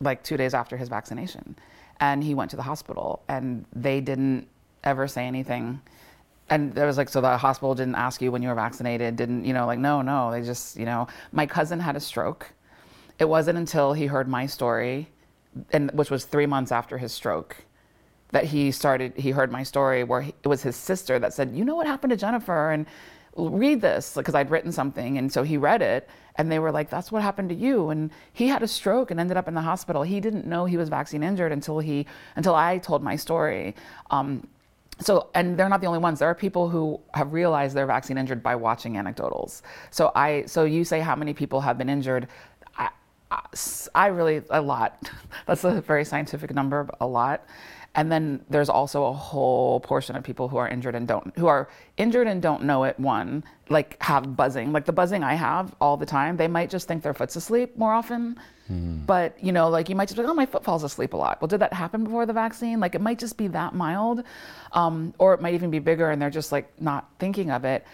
like two days after his vaccination. And he went to the hospital and they didn't ever say anything. And there was like, so the hospital didn't ask you when you were vaccinated, didn't, you know, like, no, no, they just, you know, my cousin had a stroke. It wasn't until he heard my story, and which was three months after his stroke, that he started, he heard my story where he, it was his sister that said, you know what happened to Jennifer? And read this because I'd written something. And so he read it and they were like, that's what happened to you. And he had a stroke and ended up in the hospital. He didn't know he was vaccine injured until he, until I told my story. Um, so, and they're not the only ones. There are people who have realized they're vaccine injured by watching anecdotals. So I, so you say how many people have been injured. I, I- really, a lot. That's a very scientific number, a lot. And then there's also a whole portion of people who are injured and don't, who are injured and don't know it. One, like have buzzing, like the buzzing I have all the time. They might just think their foot's asleep more often. But, you know, like you might just be like, oh, my foot falls asleep a lot. Well, did that happen before the vaccine? Like it might just be that mild. Um, or it might even be bigger and they're just like not thinking of it.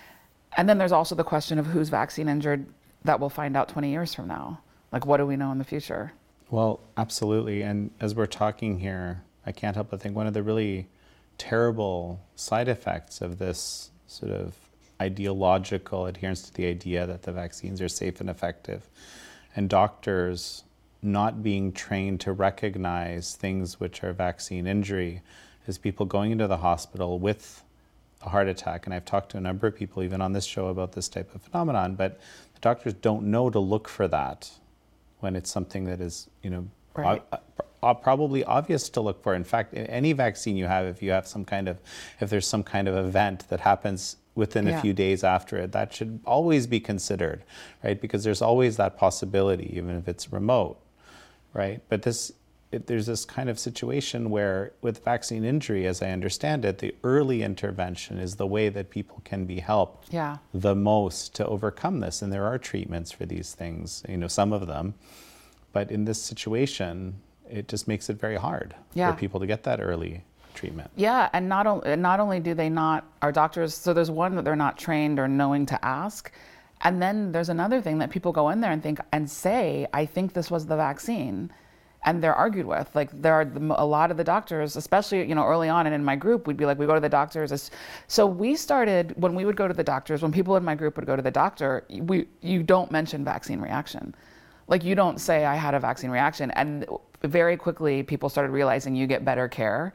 And then there's also the question of who's vaccine injured that we'll find out 20 years from now. Like, what do we know in the future? Well, absolutely. And as we're talking here, I can't help but think one of the really terrible side effects of this sort of ideological adherence to the idea that the vaccines are safe and effective, and doctors not being trained to recognize things which are vaccine injury, is people going into the hospital with a heart attack. And I've talked to a number of people, even on this show, about this type of phenomenon, but the doctors don't know to look for that when it's something that is, you know, Right. uh, probably obvious to look for. In fact, in any vaccine you have, if you have some kind of, if there's some kind of event that happens within a few days after it, that should always be considered, right? Because there's always that possibility, even if it's remote, right? But this, it, there's this kind of situation where, with vaccine injury, as I understand it, the early intervention is the way that people can be helped Yeah. the most to overcome this. And there are treatments for these things, you know, some of them. But in this situation, it just makes it very hard Yeah. for people to get that early treatment. Yeah, and not only not only do they not our doctors. So there's one that they're not trained or knowing to ask, and then there's another thing that people go in there and think and say, "I think this was the vaccine," and they're argued with. Like there are a lot of the doctors, especially you know early on, and in my group, we'd be like, we go to the doctors. So we started when we would go to the doctors. When people in my group would go to the doctor, we you don't mention vaccine reaction. Like you don't say I had a vaccine reaction, and very quickly people started realizing you get better care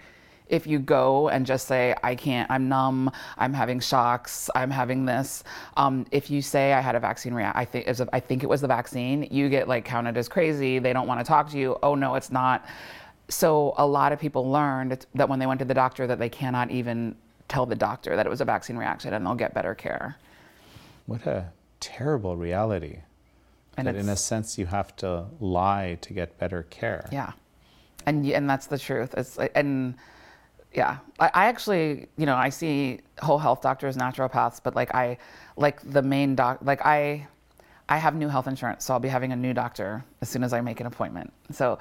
if you go and just say I can't, I'm numb, I'm having shocks, I'm having this. Um, if you say I had a vaccine reaction, I think it a- I think it was the vaccine, you get like counted as crazy. They don't want to talk to you. Oh no, it's not. So a lot of people learned that when they went to the doctor that they cannot even tell the doctor that it was a vaccine reaction and they'll get better care. What a terrible reality. And that in a sense you have to lie to get better care. Yeah, and and that's the truth. It's and yeah, I, I actually you know I see whole health doctors, naturopaths, but like I like the main doc like I I have new health insurance, so I'll be having a new doctor as soon as I make an appointment. So.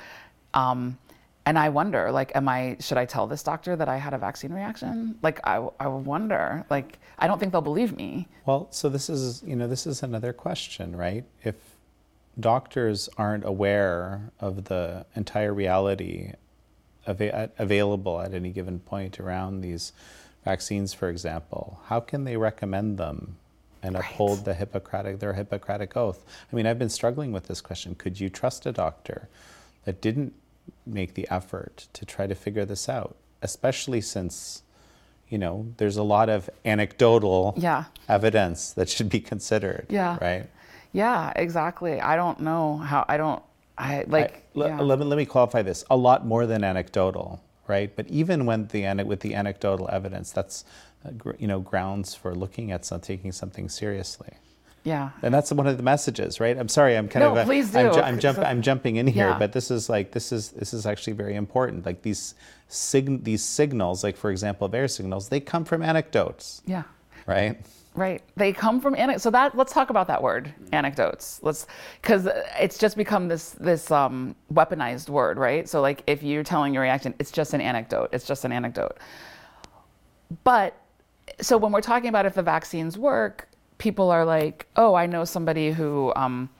Um, and I wonder, like, am I? Should I tell this doctor that I had a vaccine reaction? Like, I, I wonder. Like, I don't think they'll believe me. Well, so this is, you know, this is another question, right? If doctors aren't aware of the entire reality ava- available at any given point around these vaccines, for example, how can they recommend them and Right. uphold the Hippocratic, their Hippocratic oath? I mean, I've been struggling with this question. Could you trust a doctor that didn't make the effort to try to figure this out, especially since you know, there's a lot of anecdotal Yeah. evidence that should be considered. Yeah. Right. Yeah, exactly. I don't know how. I don't. I like. I- yeah. let, me, let me qualify this. A lot more than anecdotal, right? But even when the with the anecdotal evidence, that's uh, you know grounds for looking at some, taking something seriously. Yeah. And that's one of the messages, right? I'm sorry, I'm kind No, of a, please I'm, do. ju- I'm, jump, I'm jumping in here, Yeah. but this is like this is this is actually very important. Like these sig- these signals, like for example, air signals, they come from anecdotes, Yeah. Right? Right. They come from anecdotes. So that let's talk about that word, anecdotes. Let's because it's just become this this um, weaponized word, right? So like if you're telling your reaction, it's just an anecdote. It's just an anecdote. But so when we're talking about if the vaccines work, people are like, oh, I know somebody who um,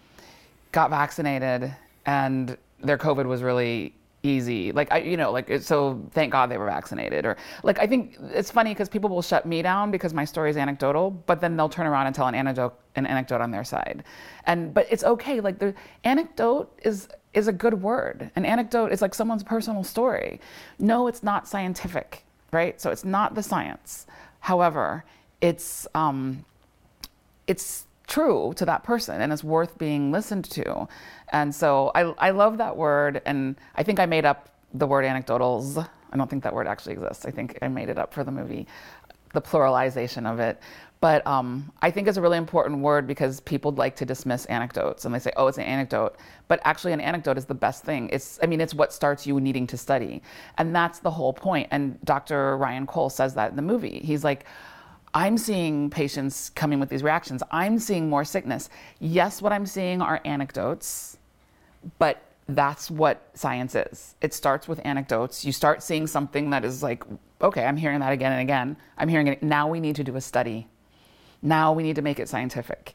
got vaccinated and their COVID was really easy. Like, I, you know, like, so thank God they were vaccinated. Or, like, I think it's funny because people will shut me down because my story is anecdotal, but then they'll turn around and tell an anecdote, an anecdote on their side. And, but it's okay. Like, the anecdote is, is a good word. An anecdote is like someone's personal story. No, it's not scientific, right? So it's not the science. However, it's, um, it's true to that person and it's worth being listened to. And so I, I love that word. And I think I made up the word anecdotals. I don't think that word actually exists. I think I made it up for the movie, the pluralization of it. But um, I think it's a really important word because people like to dismiss anecdotes and they say, oh, it's an anecdote. But actually, an anecdote is the best thing. It's, I mean, it's what starts you needing to study. And that's the whole point. And Dr. Ryan Cole says that in the movie. He's like, I'm seeing patients coming with these reactions. I'm seeing more sickness. Yes, what I'm seeing are anecdotes, but that's what science is. It starts with anecdotes. You start seeing something that is like, okay, I'm hearing that again and again. I'm hearing it. Now we need to do a study. Now we need to make it scientific.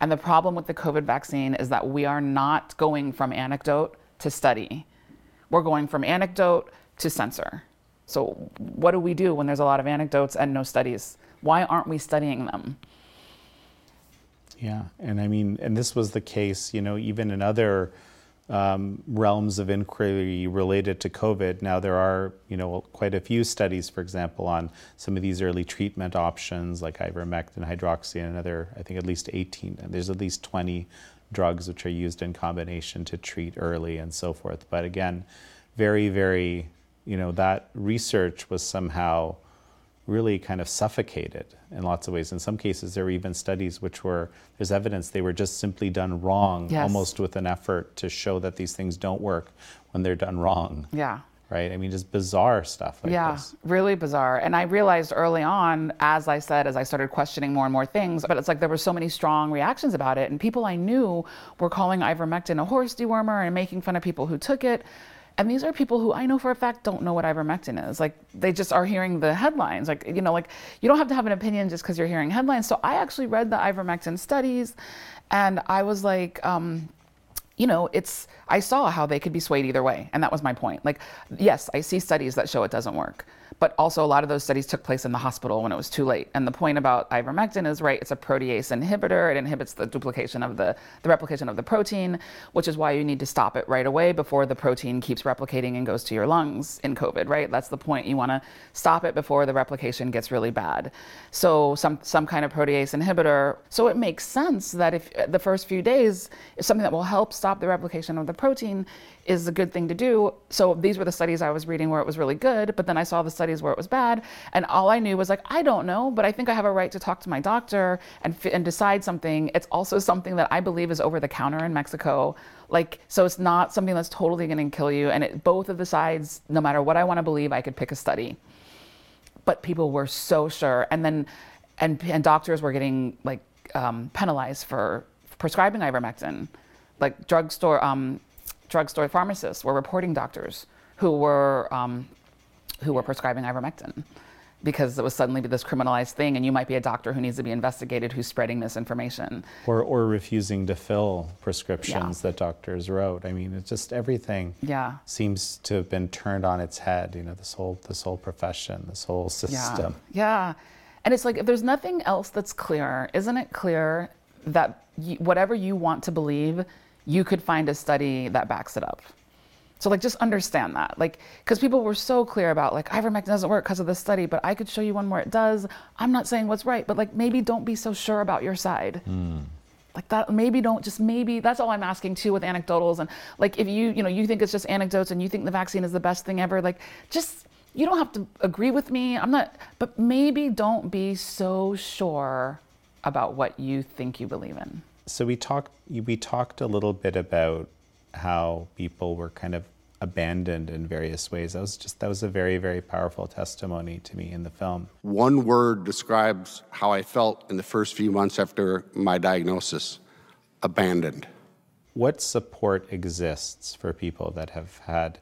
And the problem with the COVID vaccine is that we are not going from anecdote to study. We're going from anecdote to censor. So, what do we do when there's a lot of anecdotes and no studies? Why aren't we studying them? Yeah, and I mean, and this was the case, you know, even in other um, realms of inquiry related to COVID. Now there are, you know, quite a few studies, for example, on some of these early treatment options like ivermectin, hydroxy, and another, I think, at least 18. And there's at least 20 drugs which are used in combination to treat early and so forth. But again, very, very, you know, that research was somehow really kind of suffocated in lots of ways. In some cases, there were even studies which were, there's evidence they were just simply done wrong, Yes. almost with an effort to show that these things don't work when they're done wrong. Yeah. Right? I mean, just bizarre stuff like yeah, this. really bizarre. And I realized early on, as I said, as I started questioning more and more things, but it's like there were so many strong reactions about it. And people I knew were calling ivermectin a horse dewormer and making fun of people who took it. And these are people who I know for a fact don't know what ivermectin is. Like they just are hearing the headlines. Like, you know, like you don't have to have an opinion just because you're hearing headlines. So I actually read the ivermectin studies and I was like, um, you know, it's, I saw how they could be swayed either way. And that was my point. Like, yes, I see studies that show it doesn't work. But also, a lot of those studies took place in the hospital when it was too late. And the point about ivermectin is right, it's a protease inhibitor. It inhibits the duplication of the, the replication of the protein, which is why you need to stop it right away before the protein keeps replicating and goes to your lungs in COVID, right? That's the point. You want to stop it before the replication gets really bad. So, some, some kind of protease inhibitor. So, it makes sense that if the first few days is something that will help stop the replication of the protein is a good thing to do. So these were the studies I was reading where it was really good, but then I saw the studies where it was bad, and all I knew was like, I don't know, but I think I have a right to talk to my doctor and fi- and decide something. It's also something that I believe is over the counter in Mexico. Like, so it's not something that's totally going to kill you. And it, both of the sides, no matter what I want to believe, I could pick a study but people were so sure and then and, and doctors were getting like um, penalized for prescribing ivermectin like drugstore um, drugstore pharmacists were reporting doctors who were um, who were prescribing ivermectin because it was suddenly this criminalized thing and you might be a doctor who needs to be investigated who's spreading this information Or, or refusing to fill prescriptions that doctors wrote. I mean, it's just everything yeah seems to have been turned on its head. You know, this whole this whole profession, this whole system. Yeah. Yeah. And it's like, if there's nothing else that's clear, isn't it clear that whatever you want to believe, you could find a study that backs it up? So, like, just understand that. Like, because people were so clear about, like, ivermectin doesn't work because of this study, but I could show you one where it does. I'm not saying what's right, but, like, maybe don't be so sure about your side hmm. like that maybe don't just maybe that's all i'm asking too with anecdotals and like if you you know you think it's just anecdotes and you think the vaccine is the best thing ever like just you don't have to agree with me i'm not but maybe don't be so sure about what you think you believe in. So we talked we talked a little bit about how people were kind of abandoned in various ways. That was just that was a very very powerful testimony to me in the film. One word describes how I felt in the first few months after my diagnosis: abandoned. What support exists for people that have had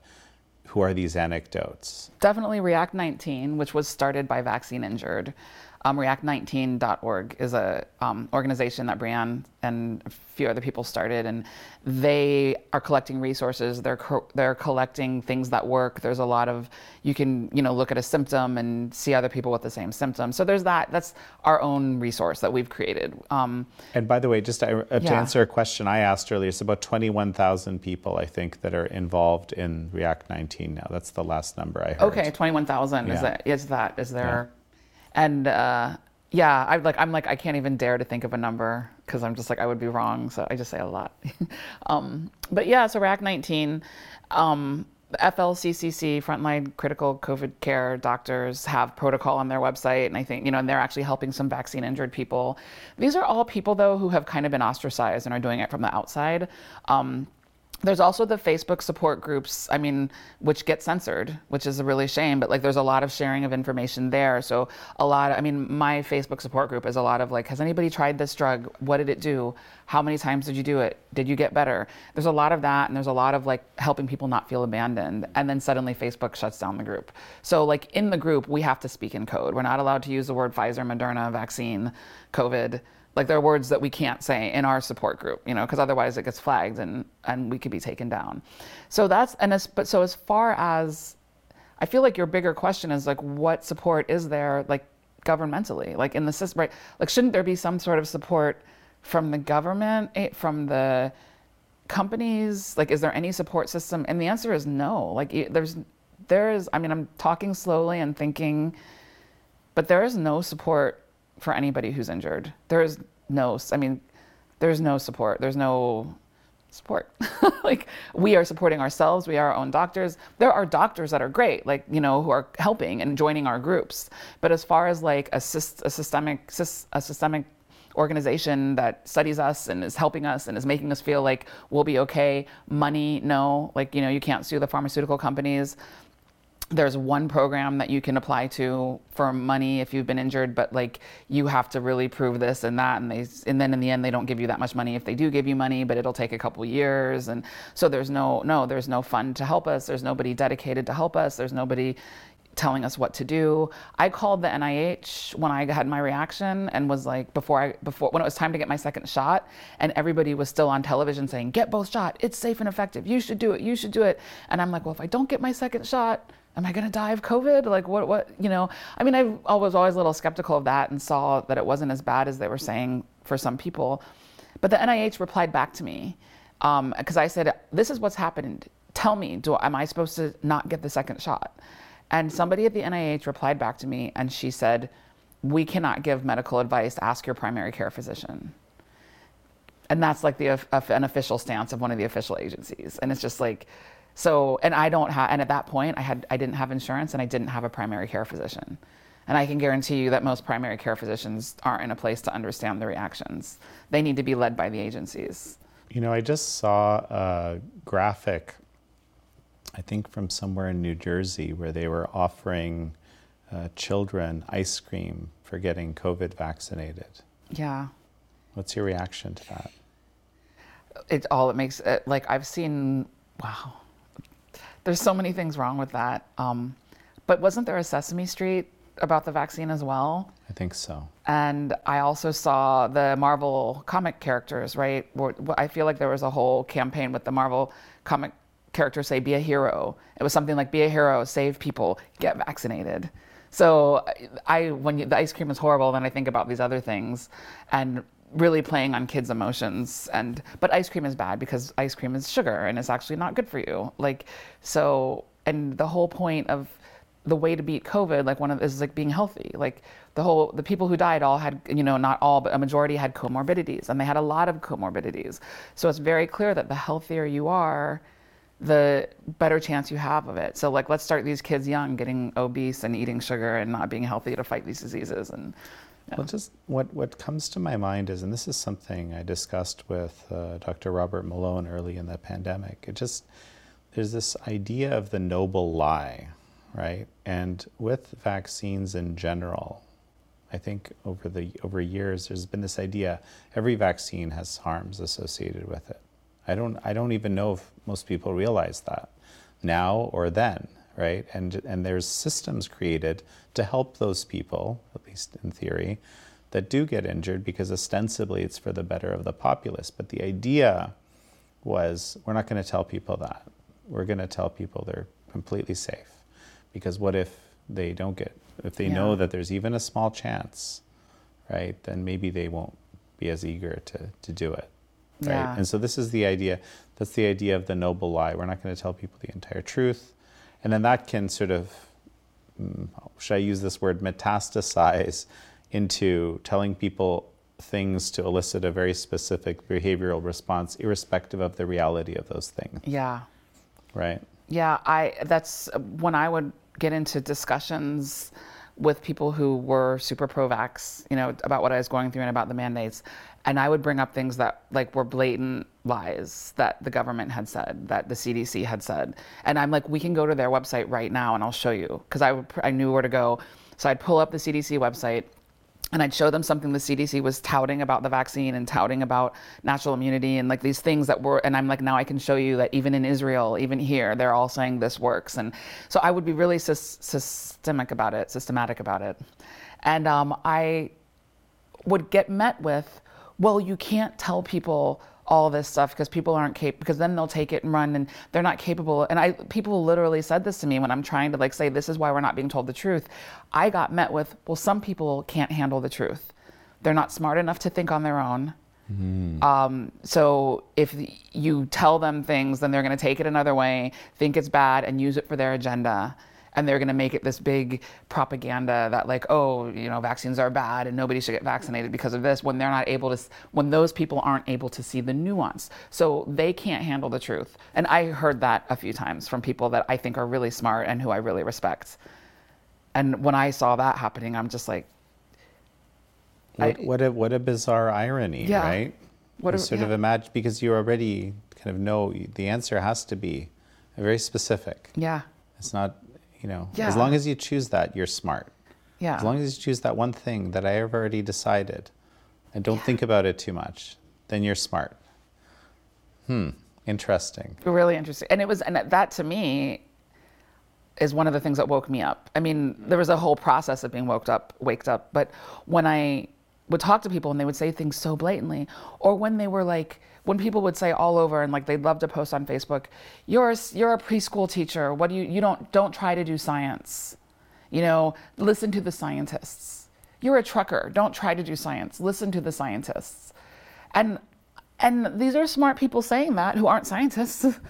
who are these anecdotes? Definitely React 19, which was started by Vaccine Injured. Um, React19.org is a um, organization that Brianne and a few other people started, and they are collecting resources. They're co- they're collecting things that work. There's a lot of you can you know look at a symptom and see other people with the same symptom. So there's that. That's our own resource that we've created. Um, and by the way, just to, uh, to Yeah. answer a question I asked earlier, it's about 21,000 people I think that are involved in React 19 now. That's the last number I heard. Okay, twenty-one thousand. Is Yeah. that is that is there? And uh, yeah, I like I'm like I can't even dare to think of a number because I'm just like I would be wrong. So I just say a lot. um, but yeah, so React 19. Um, FLCCC, Frontline Critical COVID Care Doctors, have protocol on their website, and I think you know, and they're actually helping some vaccine injured people. These are all people though who have kind of been ostracized and are doing it from the outside. Um, there's also the Facebook support groups, I mean, which get censored, which is a really shame, but like there's a lot of sharing of information there. So, a lot, I mean, my Facebook support group is a lot of like, has anybody tried this drug? What did it do? How many times did you do it? Did you get better? There's a lot of that, and there's a lot of like helping people not feel abandoned. And then suddenly Facebook shuts down the group. So, like in the group, we have to speak in code. We're not allowed to use the word Pfizer, Moderna, vaccine, COVID like there are words that we can't say in our support group you know because otherwise it gets flagged and and we could be taken down. So that's and as but so as far as i feel like your bigger question is like what support is there like governmentally? Like in the system right like shouldn't there be some sort of support from the government eh, from the companies? Like is there any support system? And the answer is no. Like there's there is i mean i'm talking slowly and thinking but there is no support for anybody who's injured. There is no, I mean, there's no support. There's no support. like we are supporting ourselves. We are our own doctors. There are doctors that are great, like you know, who are helping and joining our groups. But as far as like a, sys- a systemic, sys- a systemic organization that studies us and is helping us and is making us feel like we'll be okay. Money, no. Like you know, you can't sue the pharmaceutical companies there's one program that you can apply to for money if you've been injured but like you have to really prove this and that and they and then in the end they don't give you that much money if they do give you money but it'll take a couple years and so there's no no there's no fund to help us there's nobody dedicated to help us there's nobody telling us what to do. I called the NIH when I had my reaction and was like before I before when it was time to get my second shot and everybody was still on television saying get both shot. It's safe and effective. You should do it. You should do it. And I'm like, well, if I don't get my second shot, am I going to die of COVID? Like what what, you know, I mean, I was always a little skeptical of that and saw that it wasn't as bad as they were saying for some people. But the NIH replied back to me um, because I said, "This is what's happened. Tell me, do am I supposed to not get the second shot?" And somebody at the NIH replied back to me, and she said, "We cannot give medical advice. Ask your primary care physician." And that's like the an official stance of one of the official agencies, and it's just like. So, and I don't have, and at that point, I had, I didn't have insurance, and I didn't have a primary care physician. And I can guarantee you that most primary care physicians aren't in a place to understand the reactions. They need to be led by the agencies. You know, I just saw a graphic, I think from somewhere in New Jersey, where they were offering uh, children ice cream for getting COVID vaccinated. Yeah. What's your reaction to that? It all it makes it, like I've seen. Wow. There's so many things wrong with that. Um, but wasn't there a Sesame Street about the vaccine as well? I think so. And I also saw the Marvel comic characters, right? I feel like there was a whole campaign with the Marvel comic characters say, be a hero. It was something like, be a hero, save people, get vaccinated. So I, when you, the ice cream is horrible, then I think about these other things and really playing on kids' emotions. And, but ice cream is bad because ice cream is sugar and it's actually not good for you. Like, so, and the whole point of, the way to beat COVID, like one of is like being healthy. Like the whole the people who died all had you know not all but a majority had comorbidities and they had a lot of comorbidities. So it's very clear that the healthier you are, the better chance you have of it. So like let's start these kids young getting obese and eating sugar and not being healthy to fight these diseases and Well, just what, what comes to my mind is, and this is something I discussed with uh, Dr. Robert Malone early in the pandemic. It just there's this idea of the noble lie, right? And with vaccines in general, I think over the over years there's been this idea every vaccine has harms associated with it. I don't I don't even know if most people realize that now or then, right? And and there's systems created to help those people, at least in theory, that do get injured because ostensibly it's for the better of the populace. But the idea was we're not going to tell people that. We're going to tell people they're completely safe. Because what if they don't get if they know that there's even a small chance, right? Then maybe they won't be as eager to, to do it. Right. Yeah. And so this is the idea. That's the idea of the noble lie. We're not going to tell people the entire truth. And then that can sort of, mm, should I use this word, metastasize into telling people things to elicit a very specific behavioral response, irrespective of the reality of those things. yeah. Right. Yeah, I that's when I would get into discussions with people who were super pro-vax, you know, about what I was going through and about the mandates, and I would bring up things that like were blatant lies that the government had said, that the CDC had said, and I'm like, we can go to their website right now and I'll show you because I I knew where to go, so I'd pull up the CDC website and I'd show them something the CDC was touting about the vaccine and touting about natural immunity and like these things that were, and I'm like, now I can show you that even in Israel, even here, they're all saying this works. And so I would be really sys- systemic about it, systematic about it. And um, I would get met with, well, you can't tell people all this stuff because people aren't capable because then they'll take it and run and they're not capable. And i people literally said this to me when i'm trying to like say this is why we're not being told the truth. I got met with well some people can't handle the truth. They're not smart enough to think on their own. Um, so if you tell them things then they're going to take it another way think it's bad and use it for their agenda and they're going to make it this big propaganda that like oh you know vaccines are bad and nobody should get vaccinated because of this when they're not able to when those people aren't able to see the nuance so they can't handle the truth and i heard that a few times from people that i think are really smart and who i really respect and when i saw that happening i'm just like What, I- what, a, what a bizarre irony, Yeah. right? What a- sort of imagine, because you already kind of know the answer has to be very specific. yeah It's not, you know, Yeah. as long as you choose that, you're smart. yeah As long as you choose that one thing that I have already decided and don't think about it too much, then you're smart. Hmm, interesting. really interesting and it was and that to me is one of the things that woke me up i mean there was a whole process of being woke up waked up but when i would talk to people and they would say things so blatantly. Or when they were like when people would say all over and like they'd love to post on facebook you're a, you're a preschool teacher. What do you you don't don't try to do science. You know listen to the scientists. You're a trucker. Don't try to do science. Listen to the scientists. And and these are smart people saying that who aren't scientists.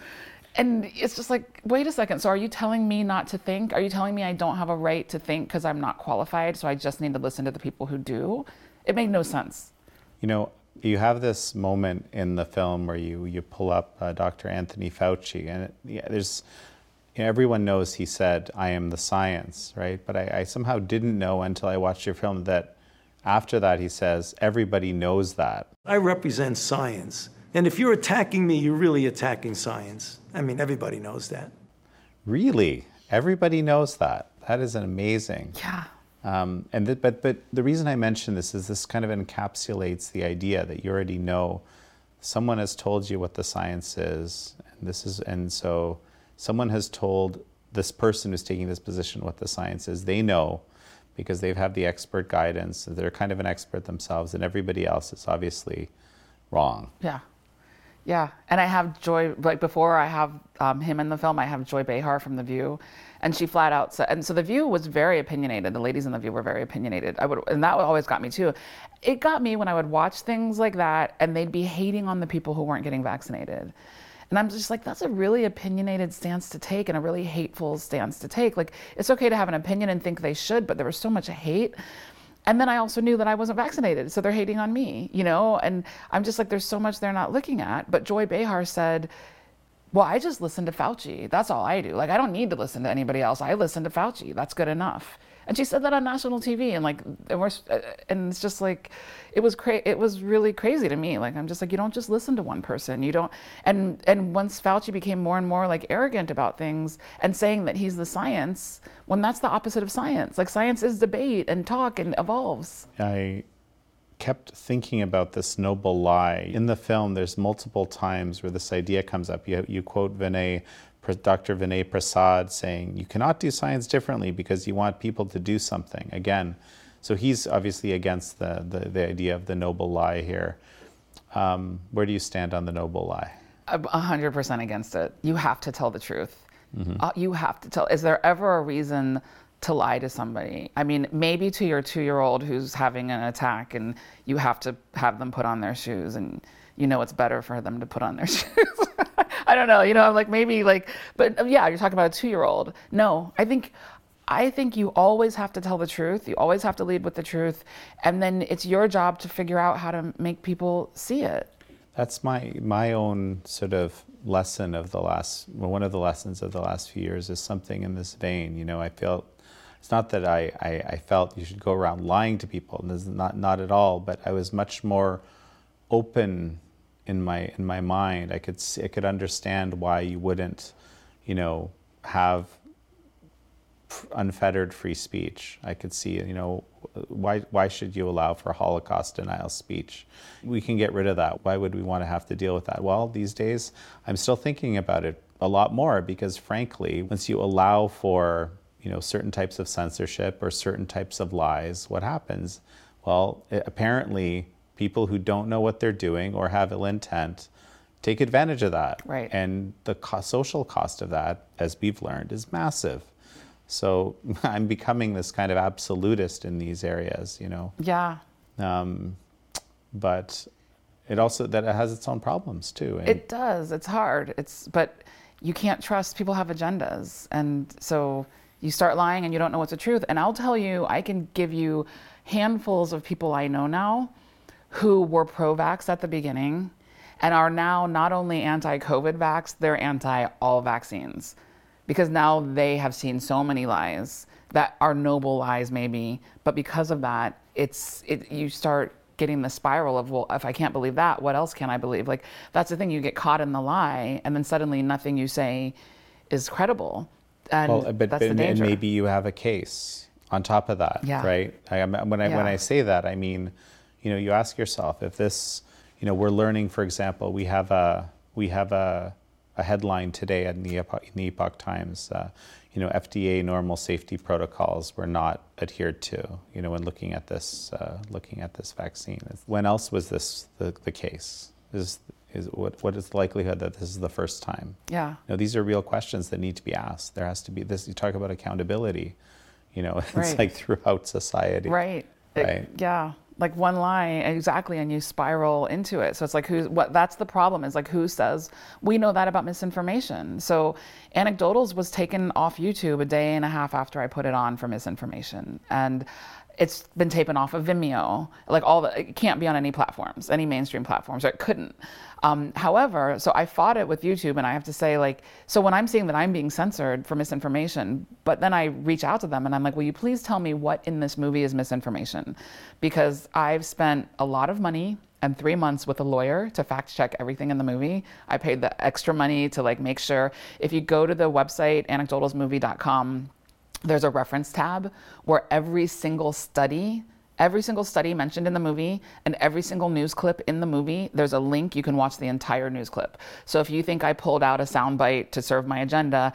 And it's just like wait a second. So are you telling me not to think? Are you telling me i don't have a right to think because i'm not qualified so i just need to listen to the people who do it made no sense You know, you have this moment in the film where you, you pull up uh, Dr. Anthony Fauci, and it, yeah, there's you know, everyone knows he said, "I am the science," right? But I, I somehow didn't know until I watched your film that after that he says, "Everybody knows that." I represent science. And if you're attacking me, you're really attacking science. I mean, everybody knows that. Really, everybody knows that. That is an amazing. yeah Um, and th- but but the reason I mention this is this kind of encapsulates the idea that you already know someone has told you what the science is, and this is and so someone has told this person who's taking this position what the science is. They know because they've had the expert guidance. They're kind of an expert themselves, and everybody else is obviously wrong. Yeah. Yeah. And I have Joy, like before I have um, him in the film, I have Joy Behar from The View. And she flat out said, and so The View was very opinionated. The ladies in The View were very opinionated. I would, and that always got me too. It got me when I would watch things like that and they'd be hating on the people who weren't getting vaccinated. And I'm just like, that's a really opinionated stance to take and a really hateful stance to take. Like, it's okay to have an opinion and think they should, but there was so much hate. And then I also knew that I wasn't vaccinated, so they're hating on me, you know? And I'm just like, there's so much they're not looking at. But Joy Behar said, well, I just listen to Fauci. That's all I do. Like, I don't need to listen to anybody else. I listen to Fauci. That's good enough. And she said that on national TV, and like, and, we're, uh, and it's just like, it was cra- It was really crazy to me. Like, I'm just like, you don't just listen to one person. You don't. And and once Fauci became more and more like arrogant about things and saying that he's the science, when that's the opposite of science. Like, science is debate and talk and evolves. I kept thinking about this noble lie. In the film, there's multiple times where this idea comes up. You, you quote Vinay, Dr. Vinay Prasad saying, You cannot do science differently because you want people to do something. Again, so he's obviously against the, the, the idea of the noble lie here. Um, where do you stand on the noble lie? A 100% against it. You have to tell the truth. Mm-hmm. Uh, you have to tell. Is there ever a reason to lie to somebody. I mean, maybe to your two year old who's having an attack and you have to have them put on their shoes and you know it's better for them to put on their shoes. I don't know, you know, I'm like maybe like, but uh, yeah, you're talking about a two year old. No, I think. I think you always have to tell the truth. You always have to lead with the truth. And then it's your job to figure out how to make people see it. That's my my own sort of lesson of the last well, one of the lessons of the last few years is something in this vein. You know, I felt it's not that I, I, I, felt you should go around lying to people, this is not, not at all, but I was much more open in my, in my mind. I could, see, I could understand why you wouldn't, you know, have unfettered free speech. I could see, you know, why, why should you allow for Holocaust denial speech? We can get rid of that. Why would we want to have to deal with that? Well, these days, I'm still thinking about it a lot more because, frankly, once you allow for you know certain types of censorship or certain types of lies, what happens? Well, it, apparently, people who don't know what they're doing or have ill intent take advantage of that. Right. And the co- social cost of that, as we've learned, is massive. So I'm becoming this kind of absolutist in these areas, you know. Yeah. Um, but it also that it has its own problems too. And it does. It's hard. It's but you can't trust people have agendas, and so you start lying and you don't know what's the truth. And I'll tell you, I can give you handfuls of people I know now who were pro vax at the beginning and are now not only anti COVID vax, they're anti all vaccines. Because now they have seen so many lies that are noble lies, maybe, but because of that, it's it, you start getting the spiral of well if i can't believe that what else can i believe like that's the thing you get caught in the lie and then suddenly nothing you say is credible and well, but, that's but, the danger. And maybe you have a case on top of that, yeah. right? I, when I yeah. when I say that, I mean, you know, you ask yourself if this, you know, we're learning. For example, we have a we have a, a headline today in the Epoch, in the Epoch Times. Uh, you know, FDA normal safety protocols were not adhered to. You know, when looking at this uh, looking at this vaccine, when else was this the, the case? Is is what, what is the likelihood that this is the first time? Yeah. You know, these are real questions that need to be asked. There has to be this. You talk about accountability. You know, it's right. like throughout society. Right. Right. It, yeah. Like one lie, exactly, and you spiral into it. So it's like who's what? That's the problem. Is like who says we know that about misinformation. So anecdotals was taken off YouTube a day and a half after I put it on for misinformation, and it's been taken off of Vimeo. Like all the, it can't be on any platforms, any mainstream platforms, or it couldn't. Um, however, so I fought it with YouTube, and I have to say, like, so when I'm seeing that I'm being censored for misinformation, but then I reach out to them and I'm like, will you please tell me what in this movie is misinformation? Because I've spent a lot of money and three months with a lawyer to fact check everything in the movie. I paid the extra money to like make sure. If you go to the website anecdotalsmovie.com there's a reference tab where every single study every single study mentioned in the movie and every single news clip in the movie, there's a link you can watch the entire news clip. So if you think I pulled out a soundbite to serve my agenda,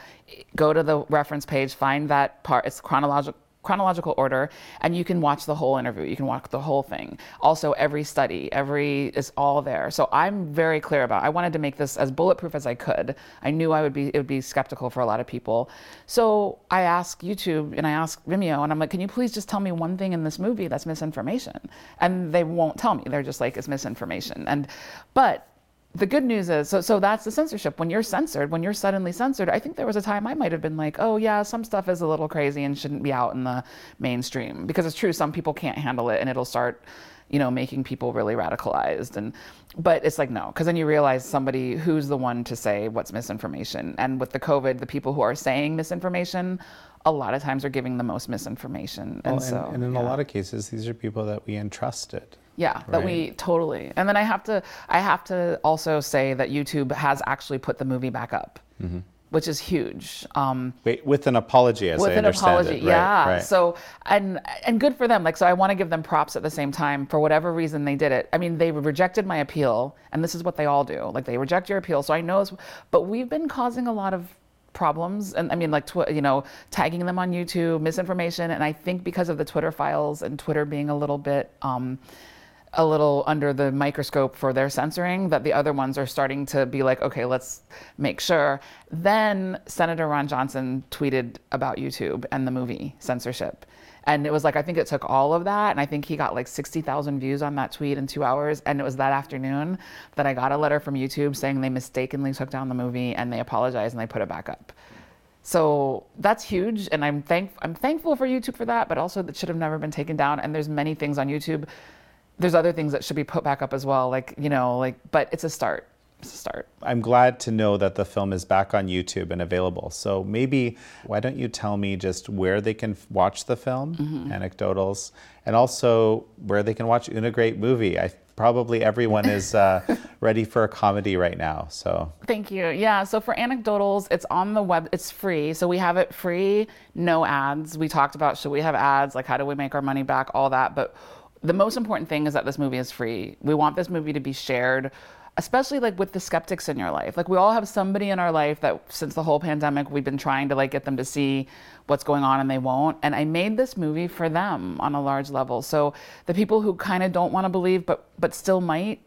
go to the reference page, find that part. It's chronological chronological order and you can watch the whole interview. You can watch the whole thing. Also every study every is all there. So i'm very clear about i wanted to make this as bulletproof as i could. I knew i would be it would be skeptical for a lot of people. So i asked youtube and i asked vimeo and i'm like can you please just tell me one thing in this movie that's misinformation? And they won't tell me. They're just like it's misinformation. And but the good news is so so that's the censorship. When you're censored when you're suddenly censored i think there was a time i might have been like oh yeah some stuff is a little crazy and shouldn't be out in the mainstream because it's true some people can't handle it and it'll start you know making people really radicalized and but it's like no because then you realize somebody who's the one to say what's misinformation and with the covid the people who are saying misinformation a lot of times are giving the most misinformation and Well, so and, and in yeah. a lot of cases, these are people that we entrusted. Yeah, that we totally. And then I have to I have to also say that YouTube has actually put the movie back up, mm-hmm. Which is huge. Um, Wait, with an apology, as with I an understand apology, it. Right, yeah. right. So and and good for them. Like so, I want to give them props at the same time for whatever reason they did it. I mean, they rejected my appeal, and this is what they all do. Like they reject your appeal. So I know, it's, but we've been causing a lot of problems and i mean like tw- you know tagging them on youtube misinformation and i think because of the twitter files and twitter being a little bit um, a little under the microscope for their censoring that the other ones are starting to be like okay let's make sure then senator ron johnson tweeted about youtube and the movie censorship and it was like i think it took all of that and i think he got like 60000 views on that tweet in two hours and it was that afternoon that i got a letter from youtube saying they mistakenly took down the movie and they apologized and they put it back up so that's huge, and I'm thank I'm thankful for YouTube for that. But also, that should have never been taken down. And there's many things on YouTube. There's other things that should be put back up as well. Like you know, like but it's a start. It's a start. I'm glad to know that the film is back on YouTube and available. So maybe why don't you tell me just where they can f- watch the film, Mm-hmm. anecdotals, and also where they can watch Una Great Movie. I probably everyone is uh, ready for a comedy right now. So Thank you. Yeah. So for anecdotals, it's on the web. It's free. So we have it free, no ads. We talked about should we have ads? Like how do we make our money back? All that. But the most important thing is that this movie is free. We want this movie to be shared. Especially like with the skeptics in your life. Like we all have somebody in our life that since the whole pandemic we've been trying to like get them to see what's going on and they won't. And I made this movie for them on a large level. So the people who kind of don't want to believe but but still might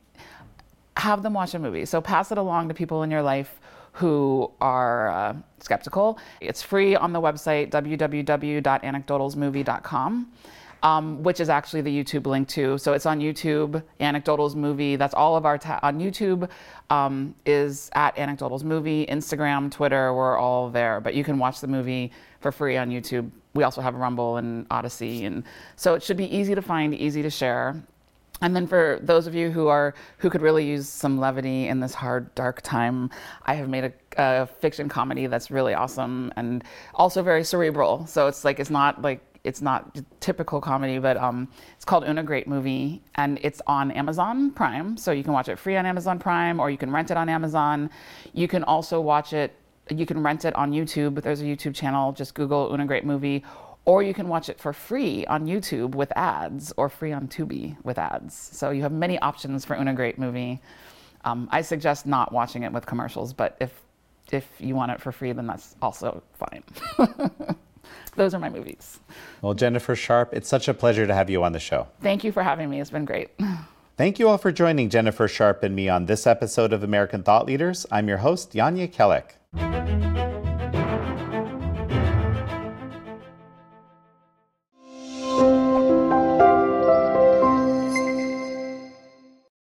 have them watch a movie. So pass it along to people in your life who are uh, skeptical. It's free on the website www.anecdotalsmovie.com. Um, which is actually the YouTube link too. So it's on YouTube, Anecdotals Movie. That's all of our ta- on YouTube um, is at Anecdotals Movie. Instagram, Twitter, we're all there. But you can watch the movie for free on YouTube. We also have Rumble and Odysee, and so it should be easy to find, easy to share. And then for those of you who are who could really use some levity in this hard, dark time, I have made a, a fiction comedy that's really awesome and also very cerebral. So it's like it's not like it's not typical comedy, but um, it's called Una Great Movie, and it's on Amazon Prime. So you can watch it free on Amazon Prime, or you can rent it on Amazon. You can also watch it. You can rent it on YouTube. There's a YouTube channel. Just Google Una Great Movie or you can watch it for free on YouTube with ads or free on Tubi with ads. So you have many options for Una Great Movie. Um, I suggest not watching it with commercials, but if if you want it for free, then that's also fine. Those are my movies. well, Jennifer Sharp, it's such a pleasure to have you on the show. Thank you for having me. It's been great. Thank you all for joining Jennifer Sharp and me on this episode of American Thought Leaders. I'm your host, Jan Jekielek.